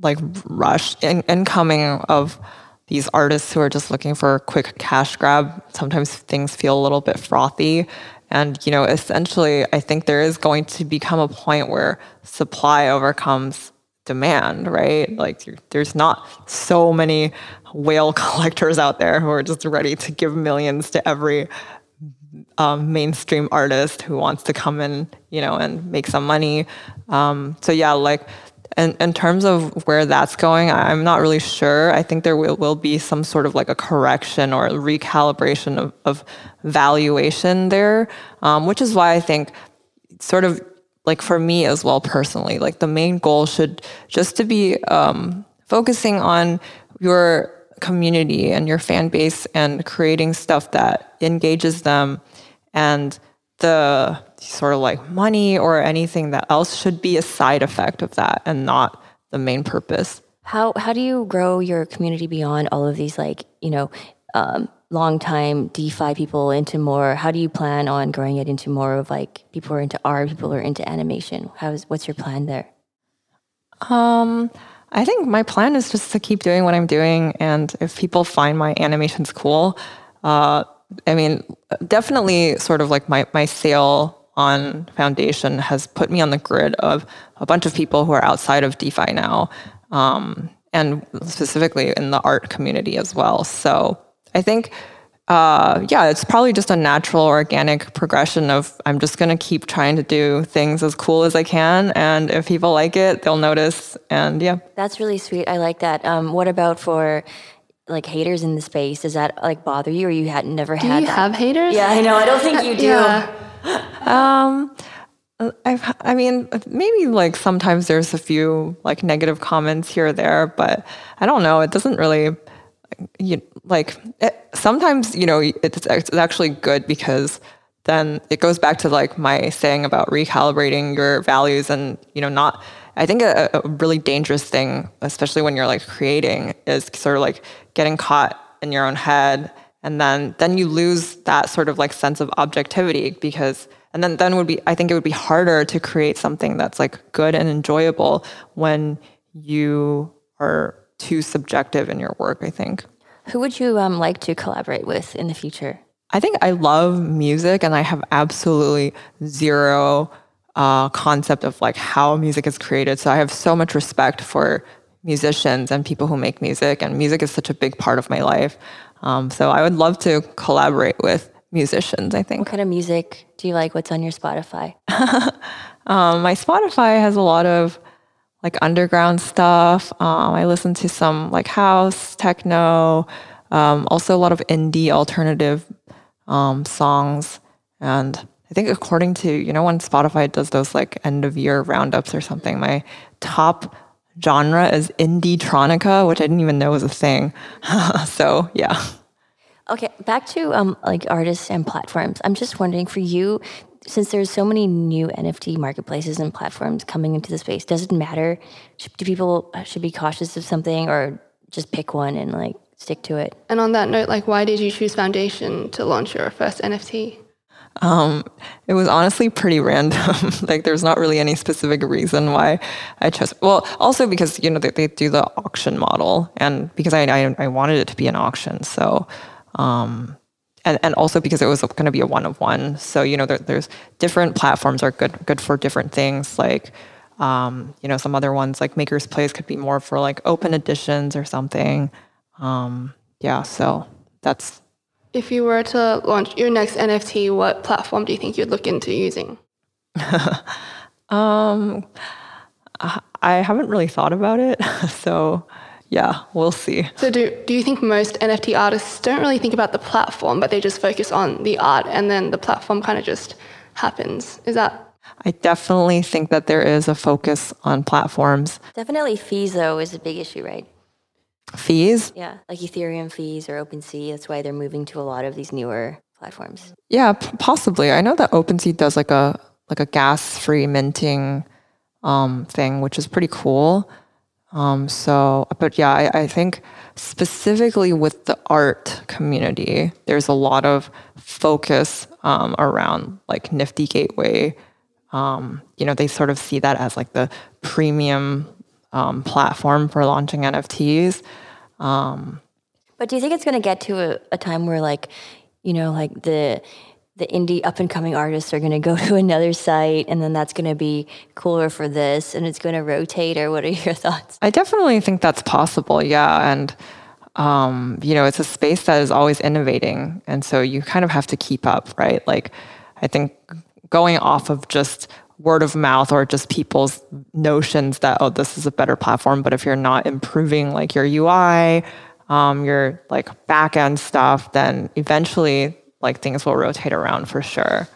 like rush in, incoming of these artists who are just looking for a quick cash grab, sometimes things feel a little bit frothy. And, you know, essentially, I think there is going to become a point where supply overcomes demand, right? Like there's not so many whale (laughs) collectors out there who are just ready to give millions to every um, mainstream artist who wants to come in, you know, and make some money. Um, so yeah, like in, in terms of where that's going, I'm not really sure. I think there will, will be some sort of like a correction or recalibration of, of valuation there, um, which is why I think sort of like for me as well personally, like the main goal should just to be um, focusing on your community and your fan base and creating stuff that engages them and the sort of like money or anything that else should be a side effect of that and not the main purpose. How how do you grow your community beyond all of these like you know um, long time DeFi people into more? How do you plan on growing it into more of like people who are into art, people who are into animation? How's what's your plan there? Um, I think my plan is just to keep doing what I'm doing, and if people find my animations cool, uh, I mean, definitely sort of like my, my sale on Foundation has put me on the grid of a bunch of people who are outside of DeFi now, um, and specifically in the art community as well. So I think, uh, yeah, it's probably just a natural, organic progression of I'm just going to keep trying to do things as cool as I can. And if people like it, they'll notice. And yeah. That's really sweet. I like that. Um, what about for like haters in the space? Does that like bother you, or you had never Do had? you that? have haters? Yeah, I know. I don't think you do. (laughs) Yeah. Um, I've, I mean, maybe like sometimes there's a few like negative comments here or there, but I don't know. It doesn't really, you like. It, sometimes you know it's, it's actually good because then it goes back to like my saying about recalibrating your values and you know not. I think a, a really dangerous thing, especially when you're like creating, is sort of like getting caught in your own head and then then you lose that sort of like sense of objectivity because and then then would be i think it would be harder to create something that's like good and enjoyable when you are too subjective in your work i think. Who would you um, like to collaborate with in the future? i think i love music and i have absolutely zero uh, concept of like how music is created. So i have so much respect for musicians and people who make music and music is such a big part of my life um, so I would love to collaborate with musicians, I think. What kind of music do you like? What's on your Spotify? (laughs) Um, my Spotify has a lot of like underground stuff. Um, I listen to some like house, techno, um, also a lot of indie alternative um, songs. And I think according to, you know, when Spotify does those like end of year roundups or something, my top genre is indie tronica, which I didn't even know was a thing. (laughs) so yeah. Okay, back to um, like artists and platforms. I'm just wondering for you, since there's so many new NFT marketplaces and platforms coming into the space, does it matter? Should, do people uh, should be cautious of something or just pick one and like stick to it? And on that note, like, why did you choose Foundation to launch your first NFT? Um, it was honestly pretty random. (laughs) like, there's not really any specific reason why I chose. Well, also because you know they, they do the auction model, and because I, I I wanted it to be an auction, so um, and and also because it was going to be a one of one. So you know there, there's different platforms are good good for different things. Like um, you know some other ones like Maker's Place could be more for like open editions or something. Um, yeah, so that's If you were to launch your next NFT, what platform do you think you'd look into using? (laughs) Um, I haven't really thought about it, (laughs) so yeah, we'll see. So, do, do you think most NFT artists don't really think about the platform, but they just focus on the art and then the platform kind of just happens? Is that I definitely think that there is a focus on platforms Definitely fees though is a big issue, right? Fees. Yeah, like Ethereum fees or OpenSea. That's why they're moving to a lot of these newer platforms. Yeah, p- possibly. I know that OpenSea does like a like a gas-free minting um, thing, which is pretty cool. Um, so, but yeah, I, I think specifically with the art community, there's a lot of focus um, around like Nifty Gateway. Um, you know, they sort of see that as like the premium um, platform for launching NFTs. But do you think it's going to get to a, a time where, like, you know, like the the indie up and coming artists are going to go (laughs) to another site and then that's going to be cooler for this and it's going to rotate or what are (laughs) your thoughts I definitely think that's possible. Yeah. And, um, you know, it's a space that is always innovating. And so you kind of have to keep up, right? Like, I think going off of just word of mouth or just people's notions that, oh, this is a better platform. But if you're not improving like your UI, um, your like back end stuff, then eventually like things will rotate around for sure.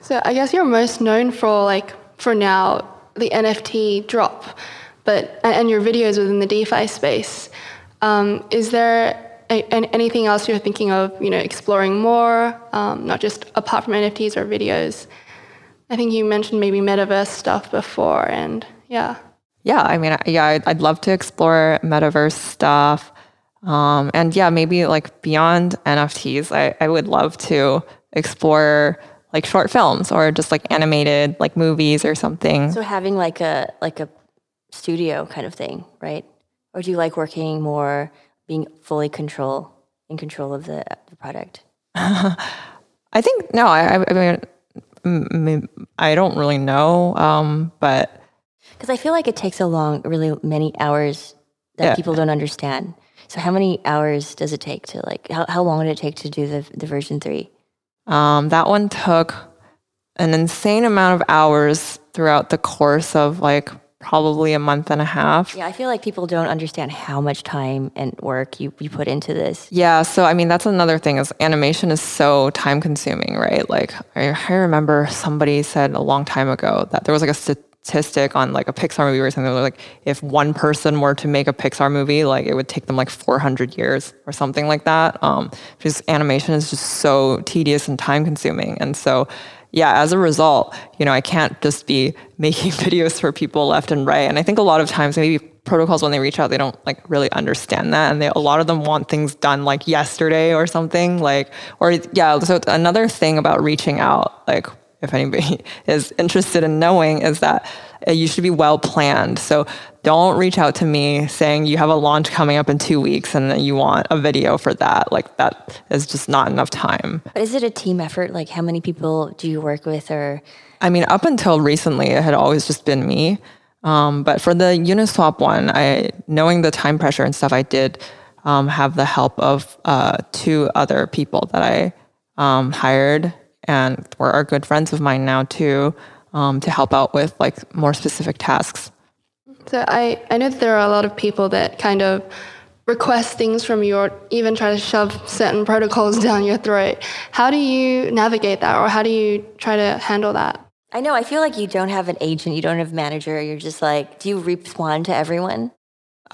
So I guess you're most known for like for now the NFT drop, but and your videos within the DeFi space. Um, is there a, anything else you're thinking of, you know, exploring more, um, not just apart from NFTs or videos? I think you mentioned maybe metaverse stuff before, and yeah. Yeah, I mean, yeah, I'd, I'd love to explore metaverse stuff. Um, and yeah, maybe like beyond NFTs, I, I would love to explore like short films or just like animated like movies or something. So having like a like a studio kind of thing, right? Or do you like working more, being fully control in control of the, the product? (laughs) I think no. I, I mean, I don't really know, um, but because I feel like it takes a long, really many hours that yeah. people don't understand. So how many hours does it take to like? How how long did it take to do the the version three? Um, that one took an insane amount of hours throughout the course of like probably a month and a half. Yeah, I feel like people don't understand how much time and work you, you put into this. Yeah, so I mean that's another thing is animation is so time consuming, right? Like I, I remember somebody said a long time ago that there was like a statistic on like a Pixar movie or something like if one person were to make a Pixar movie, like it would take them like 400 years or something like that. Um, because animation is just so tedious and time consuming, and so yeah, as a result, you know, I can't just be making (laughs) videos for people left and right. And I think a lot of times maybe protocols when they reach out, they don't like really understand that. And they, a lot of them want things done like yesterday or something like, or yeah. So another thing about reaching out, like if anybody (laughs) is interested in knowing is that uh, you should be well planned. So don't reach out to me saying you have a launch coming up in two weeks and that you want a video for that. Like that is just not enough time. But is it a team effort? Like how many people do you work with or? I mean, up until recently, it had always just been me. Um, but for the Uniswap one, I knowing the time pressure and stuff, I did um, have the help of uh, two other people that I um, hired and were are good friends of mine now too um, to help out with like more specific tasks. So I, I know that there are a lot of people that kind of request things from you or even try to shove certain protocols (laughs) down your throat. How do you navigate that or how do you try to handle that? I know, I feel like you don't have an agent, you don't have a manager, you're just like, do you respond to everyone?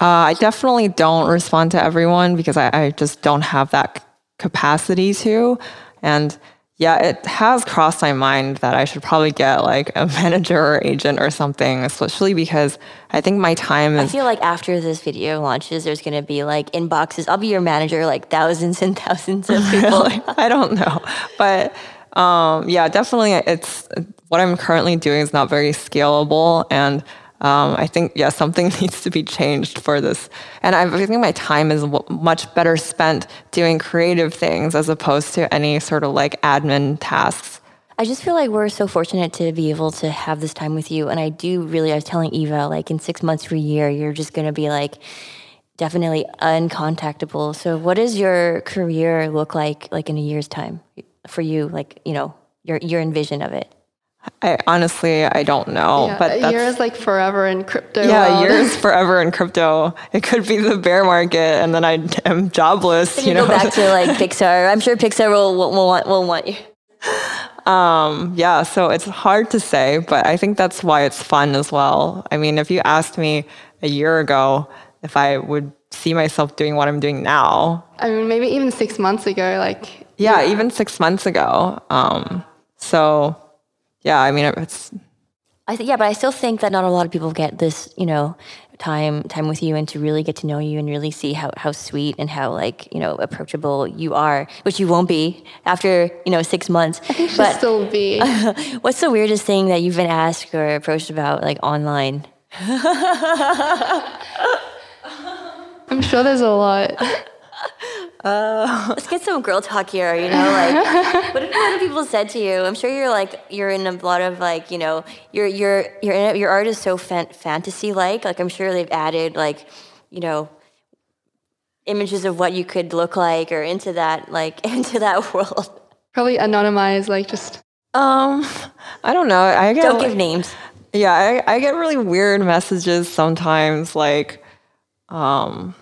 Uh, I definitely don't respond to everyone because I, I just don't have that capacity to. And yeah, it has crossed my mind that I should probably get like a (laughs) manager or agent or something, especially because I think my time is. I feel like after this video launches, there's going to be like inboxes. I'll be your manager, like thousands and thousands of (laughs) people. really? I don't know. But um, yeah, definitely it's what I'm currently doing is not very scalable. And um, I think, yeah, something (laughs) needs to be changed for this. And I think my time is much better spent doing creative things as opposed to any sort of like admin tasks. I just feel like we're so fortunate to be able to have this time with you. And I do really, I was telling Eva, like in six months to a year, you're just going to be like definitely uncontactable. So, what does your career look like, like in a year's time for you? Like, you know, your, your envision of it? I honestly I don't know, yeah, but a year is like forever in crypto. Yeah, years (laughs) forever in crypto. It could be the bear market, and then I am jobless. Then you, you know, go back to like (laughs) Pixar. I'm sure Pixar will, will, will want will want you. Um, yeah, so it's hard to say, but I think that's why it's fun as well. I mean, if you asked me a year ago if I would see myself doing what I'm doing now, I mean, maybe even six months ago, like yeah, yeah. even six months ago. Um, so yeah, I mean, it's. I th- yeah, but I still think that not a lot of people get this, you know, time time with you and to really get to know you and really see how, how sweet and how like you know approachable you are, which you won't be after you know six months. I think but still be. (laughs) what's the weirdest thing that you've been asked or approached about like online? (laughs) I'm sure there's a lot. (laughs) Let's get some girl talk here. You know, like (laughs) what have, what have people said to you? I'm sure you're like you're in a lot of like you know your your your your art is so fan- fantasy like. Like I'm sure they've added like you know images of what you could look like or into that like (laughs) into that world. Probably anonymized, like just Um, I don't know. I get Don't like- give names. Yeah, I, I get really weird messages sometimes. Like, um,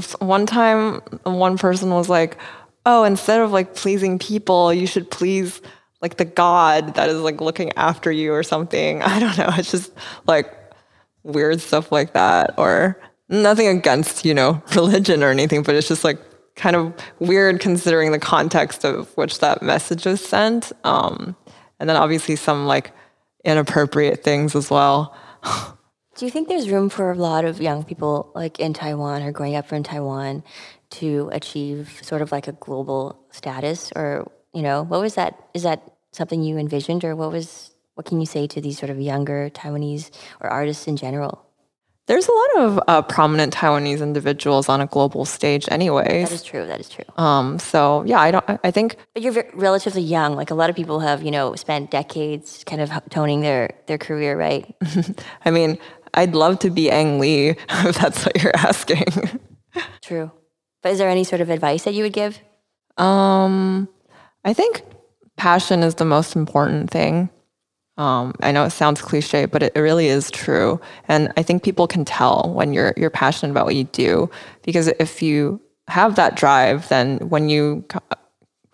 so one time, one person was like, "Oh, instead of like pleasing people, you should please like the God that is like looking after you or something." (laughs) I don't know. It's just like weird stuff like that, or nothing against you know (laughs) religion or anything, but it's just like kind of weird considering the context of which that message was sent. Um, and then obviously some like inappropriate things as well. (laughs) Do you think there's room for a lot of young people like in Taiwan or growing up in Taiwan to achieve sort of like a global status or you know what was that is that something you envisioned or what was what can you say to these sort of younger Taiwanese or artists in general? There's a lot of uh, prominent Taiwanese individuals on a global stage, anyways. That is true. That is true. Um, so yeah, I don't. I- think But you're ve- relatively young. Like a lot of people have, you know, spent decades kind of toning their their career, right? (laughs) I mean, I'd love to be Ang Lee (laughs) if that's what you're asking. (laughs) True. But is there any sort of advice that you would give? Um, I think passion is the most important thing. Um, I know it sounds cliche, but it, really is true. And I think people can tell when you're you're passionate about what you do because if you have that drive, then when you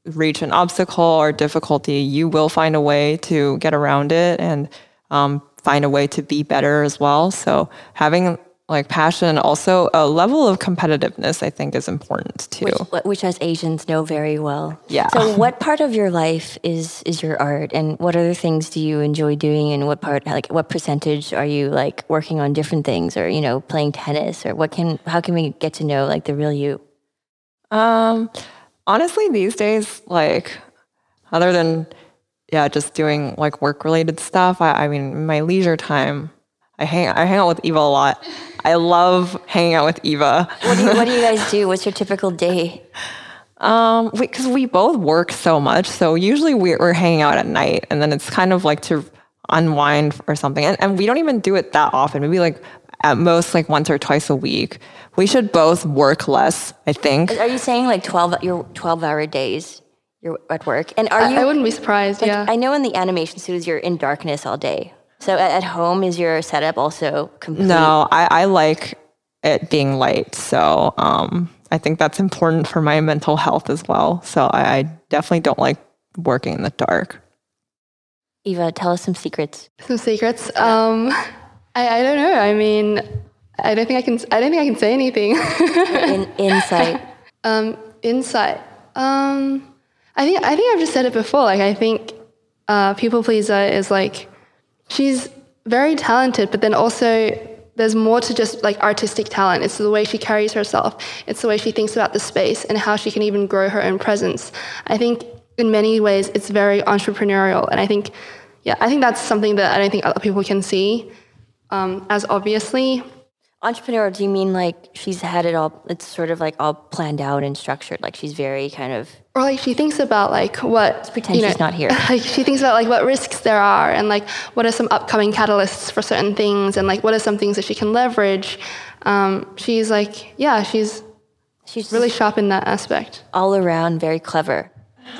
reach an obstacle or difficulty, you will find a way to get around it and um, find a way to be better as well. So having like passion, also a level of competitiveness, I think is important too. Wh- which us Asians know very well. Yeah. So, what part of your life is is your art, and what other things do you enjoy doing, and what part, like, what percentage are you like working on different things, or you know, playing tennis, or what can, how can we get to know like the real you? Um, honestly, these days, like, other than yeah, just doing like work related stuff. I, I mean, my leisure time, I hang I hang out with Eva a lot. I love hanging out with Eva. What do you, what do you guys (laughs) do? What's your typical day? Um, because we, both work so much, so usually we're, we're hanging out at night, and then it's kind of like to unwind or something. And, and we don't even do it that often. Maybe like at most like once or twice a week. We should both work less. I think. Are you saying like twelve your twelve hour days? You're at work, and are I, you? I wouldn't be surprised. Like, yeah. I know in the animation studios you're in darkness all day. So at, at home is your setup also complete? No, I, I like it being light. So um, I think that's important for my mental health as well. So I, I definitely don't like working in the dark. Eva, tell us some secrets. Some secrets. Um, I, I don't know. I mean, I don't think I can. I don't think I can say anything. (laughs) In, insight. um, insight. Um, I think. I think I've just said it before. Like I think uh, people pleaser is like she's very talented, but then also there's more to just like artistic talent. It's the way she carries herself. It's the way she thinks about the space and how she can even grow her own presence. I think in many ways it's very entrepreneurial, and I think, yeah, I think that's something that I don't think other people can see um, as obviously. Entrepreneur, do you mean like she's had it all, it's sort of like all planned out and structured? Like she's very kind of, Or like she thinks about like what pretend she's not here. (laughs) Like she thinks about like what risks there are and like what are some upcoming catalysts for certain things and like what are some things that she can leverage. Um, she's like yeah, she's she's really sharp in that aspect. all around very clever.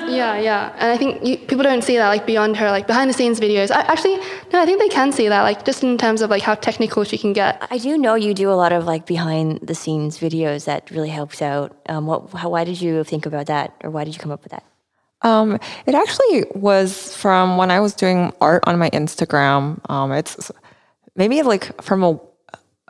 Yeah, yeah, and I think you, people don't see that like beyond her like behind the scenes videos. I, actually, no, I think they can see that like just in terms of like how technical she can get. I do know you do a lot of like behind the scenes videos that really helps out. Um, what, how, why did you think about that or why did you come up with that? Um, it actually was from when I was doing art on my Instagram. Um, it's maybe like from a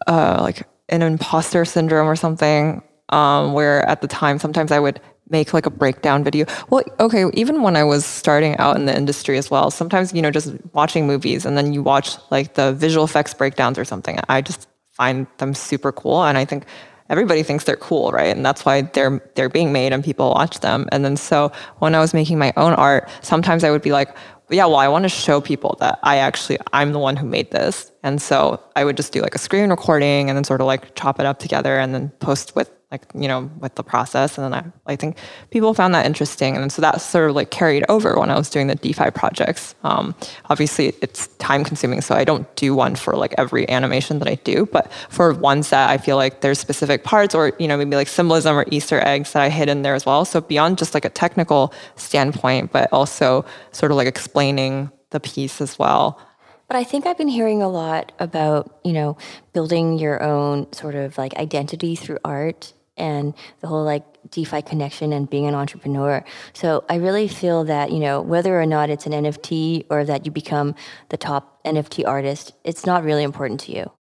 uh, like an imposter syndrome or something. Um, where at the time, sometimes I would make like a breakdown video. Well, okay, even when I was starting out in the industry as well, sometimes you know just watching movies and then you watch like the visual effects breakdowns or something. I just find them super cool, and I think everybody thinks they're cool, right? And that's why they're they're being made and people watch them. And then so when I was making my own art, sometimes I would be like, yeah, well, I want to show people that I actually I'm the one who made this. And so I would just do like a screen recording and then sort of like chop it up together and then post with like you know with the process. And then I, I think people found that interesting. And so that sort of like carried over when i was doing the defi projects. Um, obviously it's time consuming so i don't do one for like every animation that i do. But for ones that i feel like there's specific parts or you know maybe like symbolism or easter eggs that i hid in there as well. So beyond just like a technical standpoint but also sort of like explaining the piece as well. But I think I've been hearing a lot about, you know, building your own sort of like identity through art and the whole like DeFi connection and being an entrepreneur. So I really feel that, you know, whether or not it's an NFT or that you become the top NFT artist, it's not really important to you.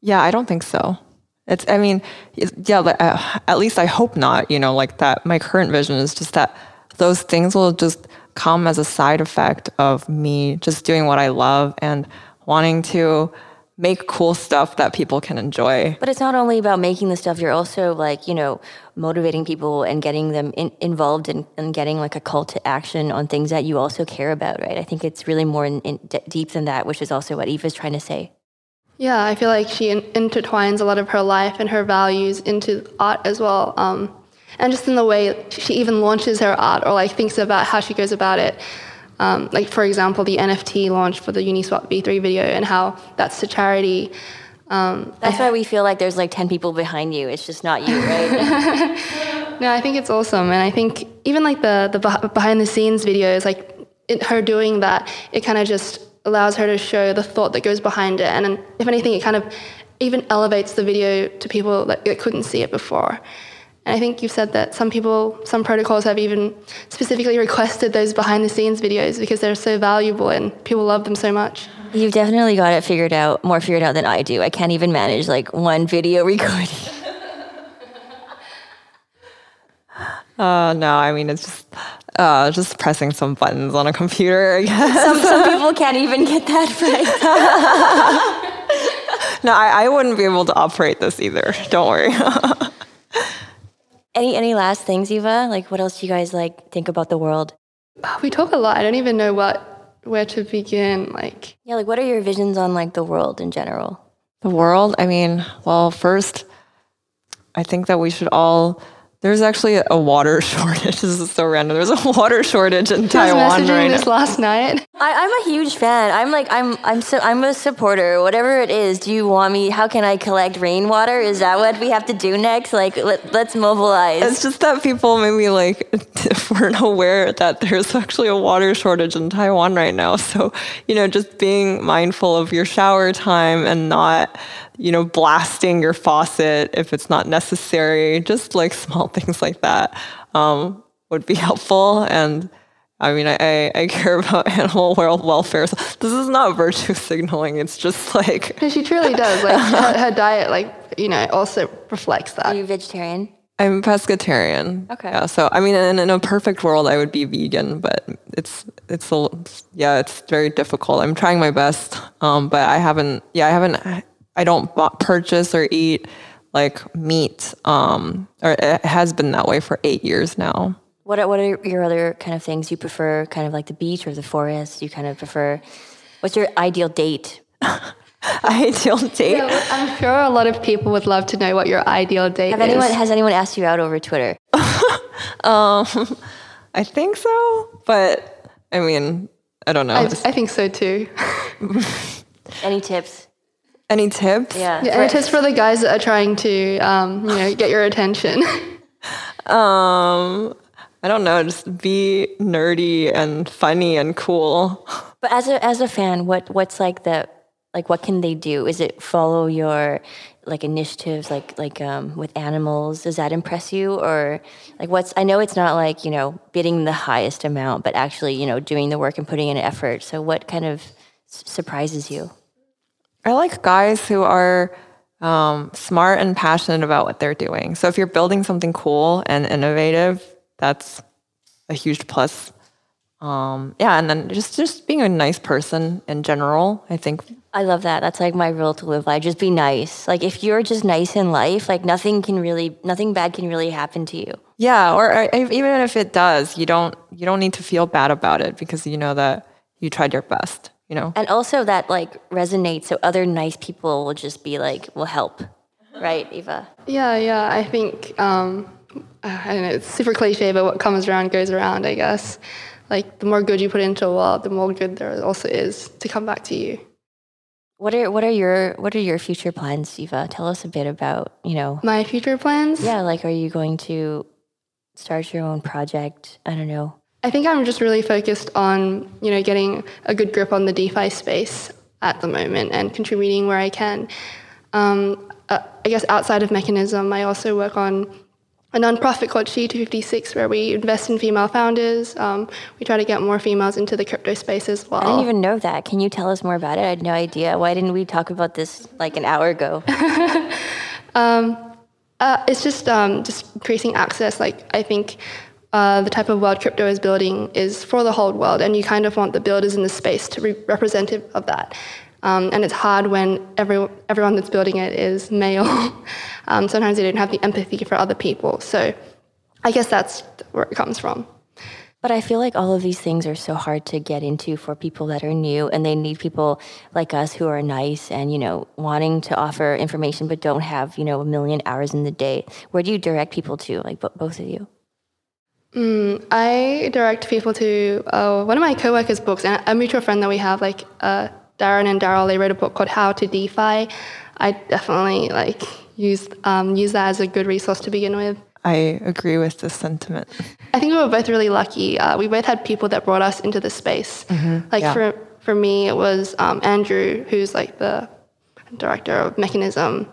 Yeah, I don't think so. It's, I mean, yeah, but, uh, at least I hope not, you know, like that. My current vision is just that those things will just come as a side effect of me just doing what I love and wanting to make cool stuff that people can enjoy. But it's not only about making the stuff, you're also like, you know, motivating people and getting them in, involved in, and getting like a call to action on things that you also care about, right? I think it's really more in, in d- deep than that, which is also what Eva's trying to say. Yeah, I feel like she in- intertwines a lot of her life and her values into art as well. Um, and just in the way she even launches her art or like thinks about how she goes about it. Um, like for example, the NFT launch for the Uniswap V3 video and how that's to charity. Um, that's why we feel like there's like 10 people behind you. It's just not you, right? (laughs) (laughs) no, I think it's awesome. And I think even like the, the behind the scenes videos, like it, her doing that, it kind of just allows her to show the thought that goes behind it. And, and if anything, it kind of even elevates the video to people that, that couldn't see it before. And I think you've said that some people, some protocols have even specifically requested those behind the scenes videos because they're so valuable and people love them so much. You've definitely got it figured out, more figured out than I do. I can't even manage like one video (laughs) recording. (laughs) Uh, no, I mean, it's just, uh, just pressing some buttons on a computer, I guess. Some, some (laughs) people can't even get that right. no, I, I wouldn't be able to operate this either. Don't worry. Any any last things, Eva? Like, what else do you guys like think about the world? Oh, we talk a lot. I don't even know what where to begin. Like, yeah, like what are your visions on like the world in general? The world. I mean, well, first, I think that we should all there's actually a water (laughs) shortage. This is so random. There's a water shortage in Taiwan I was messaging right this now. last night. I, am a huge fan. I'm like I'm I'm so I'm a supporter. Whatever it is, do you want me? How can I collect rainwater? Is that what we have to do next? Like let, let's mobilize. It's just that people maybe like (laughs) weren't aware that there's actually a water shortage in Taiwan right now. So you know, just being mindful of your shower time and not you know, blasting your faucet if it's not necessary. Just like (laughs) small things like that um, would be helpful. And I mean, I, I care about (laughs) animal world welfare. So this is not virtue signaling. It's just like she truly does. Like (laughs) her, her, diet, like you know, also reflects that. Are you vegetarian? I'm pescatarian. Okay. Yeah. So I mean, in, in a perfect world, I would be vegan, but it's it's a yeah, it's very difficult. I'm trying my best, um, but I haven't. Yeah, I haven't I don't purchase or eat like meat. Um, or it has been that way for eight years now. What are, what are your other kind of things you prefer? Kind of like the beach or the forest? You kind of prefer. What's your ideal date? (laughs) ideal date. Yeah, I'm sure a lot of people would love to know what your ideal date Have is. Anyone, has anyone asked you out over Twitter? (laughs) um, I think so, but I mean, I don't know. I, I think so too. (laughs) Any tips? Any tips? Yeah. yeah any tips for the guys that are trying to, um, you know, get your attention? um, I don't know. Just be nerdy and funny and cool. But as a as a fan, what what's like the like what can they do? Is it follow your like initiatives like like um, with animals? Does that impress you or like what's? I know it's not like you know bidding the highest amount, but actually you know doing the work and putting in effort. So what kind of s- surprises you? I like guys who are um, smart and passionate about what they're doing. So if you're building something cool and innovative, that's a huge plus. Um, yeah, and then just just being a nice person in general, I think. I love that. That's like my rule to live by. Just be nice. Like if you're just nice in life, like nothing can really, nothing bad can really happen to you. Yeah, or, or even if it does, you don't you don't need to feel bad about it because you know that you tried your best you know and also that like resonates so other nice people will just be like will help right, Eva? Yeah, yeah. I think um, I don't know. It's super cliche, but what comes around goes around. I guess. Like the more good you put into a world, the more good there also is to come back to you. What are what are your what are your future plans, Eva? Tell us a bit about you know. My future plans. Yeah, like are you going to start your own project? I don't know. I think I'm just really focused on you know getting a good grip on the DeFi space at the moment and contributing where I can. Um, uh, I guess outside of Mechanism, I also work on a nonprofit called She 256 where we invest in female founders. Um, we try to get more females into the crypto space as well. I didn't even know that. Can you tell us more about it? I had no idea. Why didn't we talk about this like an hour ago? (laughs) um, uh, it's just um, just increasing access. Like I think uh, the type of world crypto is building is for the whole world, and you kind of want the builders in the space to be representative of that. Um, and it's hard when every, everyone that's building it is male. (laughs) um, sometimes they don't have the empathy for other people. So I guess that's where it comes from. But I feel like all of these things are so hard to get into for people that are new, and they need people like us who are nice and you know wanting to offer information but don't have you know a million hours in the day. Where do you direct people to, like both of you? Mm, I direct people to uh, one of my coworkers' books and a mutual friend that we have, like uh, Darren and Daryl, they wrote a book called How to DeFi. I definitely like use um, use that as a good resource to begin with. I agree with this sentiment. I think we were both really lucky. Uh, we both had people that brought us into the space. Mm-hmm. Like yeah. for for me, it was um, Andrew, who's like the director of Mechanism.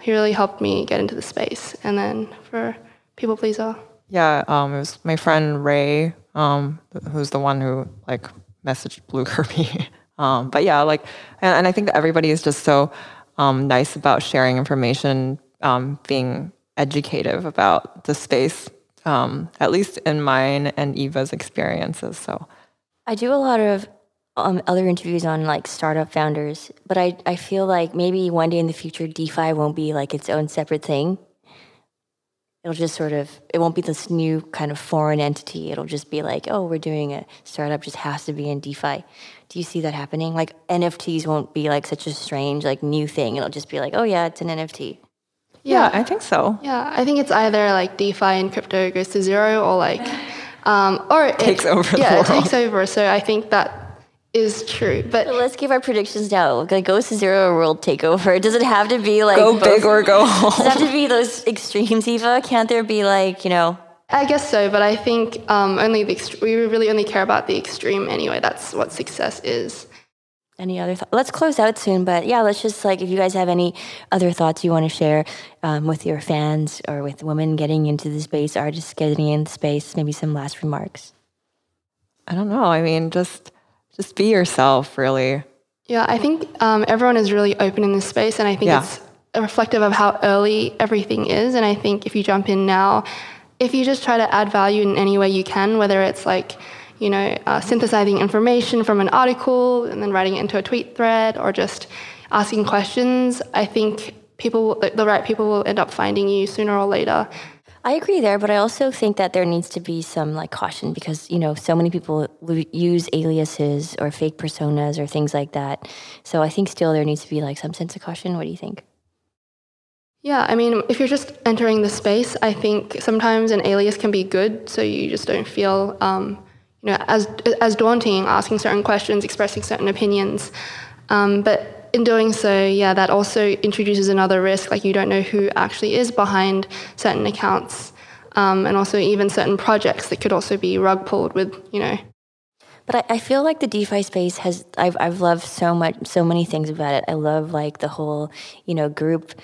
He really helped me get into the space. And then for People Pleaser, yeah, um, it was my friend Ray, um, who's the one who like messaged Blue (laughs) Kirby Um, but yeah, like, and, and, I think that everybody is just so um, nice about sharing information, um, being educative about the space, um, at least in mine and Eva's experiences. So. I do a lot of um, other interviews on like startup founders, but I, I feel like maybe one day in the future, DeFi won't be like its own separate thing. It'll just sort of it won't be this new kind of foreign entity. It'll just be like oh we're doing a startup just has to be in defi do you see that happening like nfts won't be like such a strange like new thing it'll just be like oh yeah it's an nft yeah, yeah i think so yeah i think it's either like defi and crypto goes to zero or like um, or it takes over yeah it takes over so i think that is true. But so let's give our predictions now. Like goes to Zero World Takeover. (laughs) Does it have to be like go big or go home? (laughs) Does it have to be those extremes, Eva? Can't there be like you know? I guess so, but I think um, only the ext- we really only care about the extreme anyway. That's what success is. Any other thoughts? Let's close out soon, but yeah, let's just like if you guys have any other thoughts you want to share um, with your fans or with women getting into the space, artists getting into space, maybe some last remarks. I don't know. I mean, just just be yourself, really. Yeah, I think um, everyone is really open in this space, and I think yeah. it's reflective of how early everything is. And I think if you jump in now, if you just try to add value in any way you can, whether it's like, you know, uh, synthesizing information from an article and then writing it into a tweet thread, or just asking questions, I think people, the right people, will end up finding you sooner or later. I agree there, but I also think that there needs to be some like caution because you know so many people use aliases or fake personas or things like that. So I think still there needs to be like some sense of caution. What do you think? Yeah, I mean, if you're just entering the space, I think sometimes an alias can be good, so you just don't feel, um, you know, as as daunting asking certain questions, expressing certain opinions. Um, but in doing so, yeah, that also introduces another risk. Like you don't know who actually is behind certain accounts, um, and also even certain projects that could also be rug pulled with, you know. But I, I feel like the DeFi space has I've I've loved so much so many things about it. I love like the whole you know group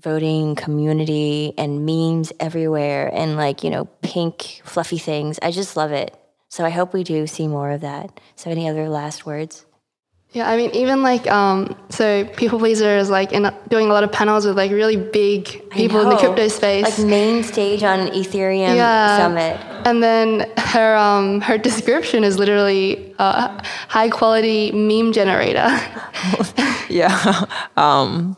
voting community and memes everywhere and like you know pink fluffy things. I just love it. So I hope we do see more of that. So any other last words? Yeah, I mean, even like, um, so People Pleaser is like in, doing a lot of panels with like really big people in the crypto space. Like main stage on Ethereum yeah. Summit. And then her um, her description is literally uh, high quality meme generator. (laughs) yeah, um,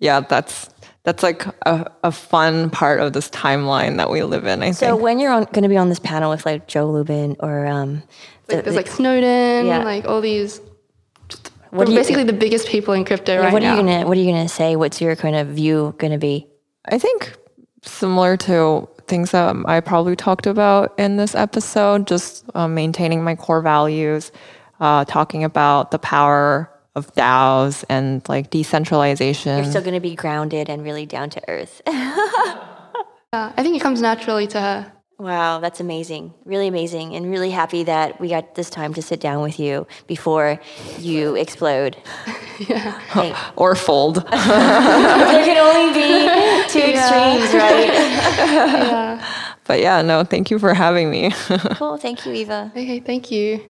yeah, that's that's like a, a fun part of this timeline that we live in. I so think. So when you're going to be on this panel with like Joe Lubin or um, like, there's like Snowden, yeah. like all these What We're do you, basically the biggest people in crypto right what are now. you gonna What are you gonna say? What's your kind of view gonna be? I think similar to things that I probably talked about in this episode, just um, maintaining my core values, uh, talking about the power of DAOs and like decentralization. You're still gonna be grounded and really down to earth. (laughs) Uh, I think it comes naturally to her. Wow, that's amazing. Really amazing. And really happy that we got this time to sit down with you before you explode. (laughs) Thank- (laughs) or fold. there can only be two extremes, right? Yeah. but yeah, no, thank you for having me. cool. Thank you, Eva. Okay, thank you.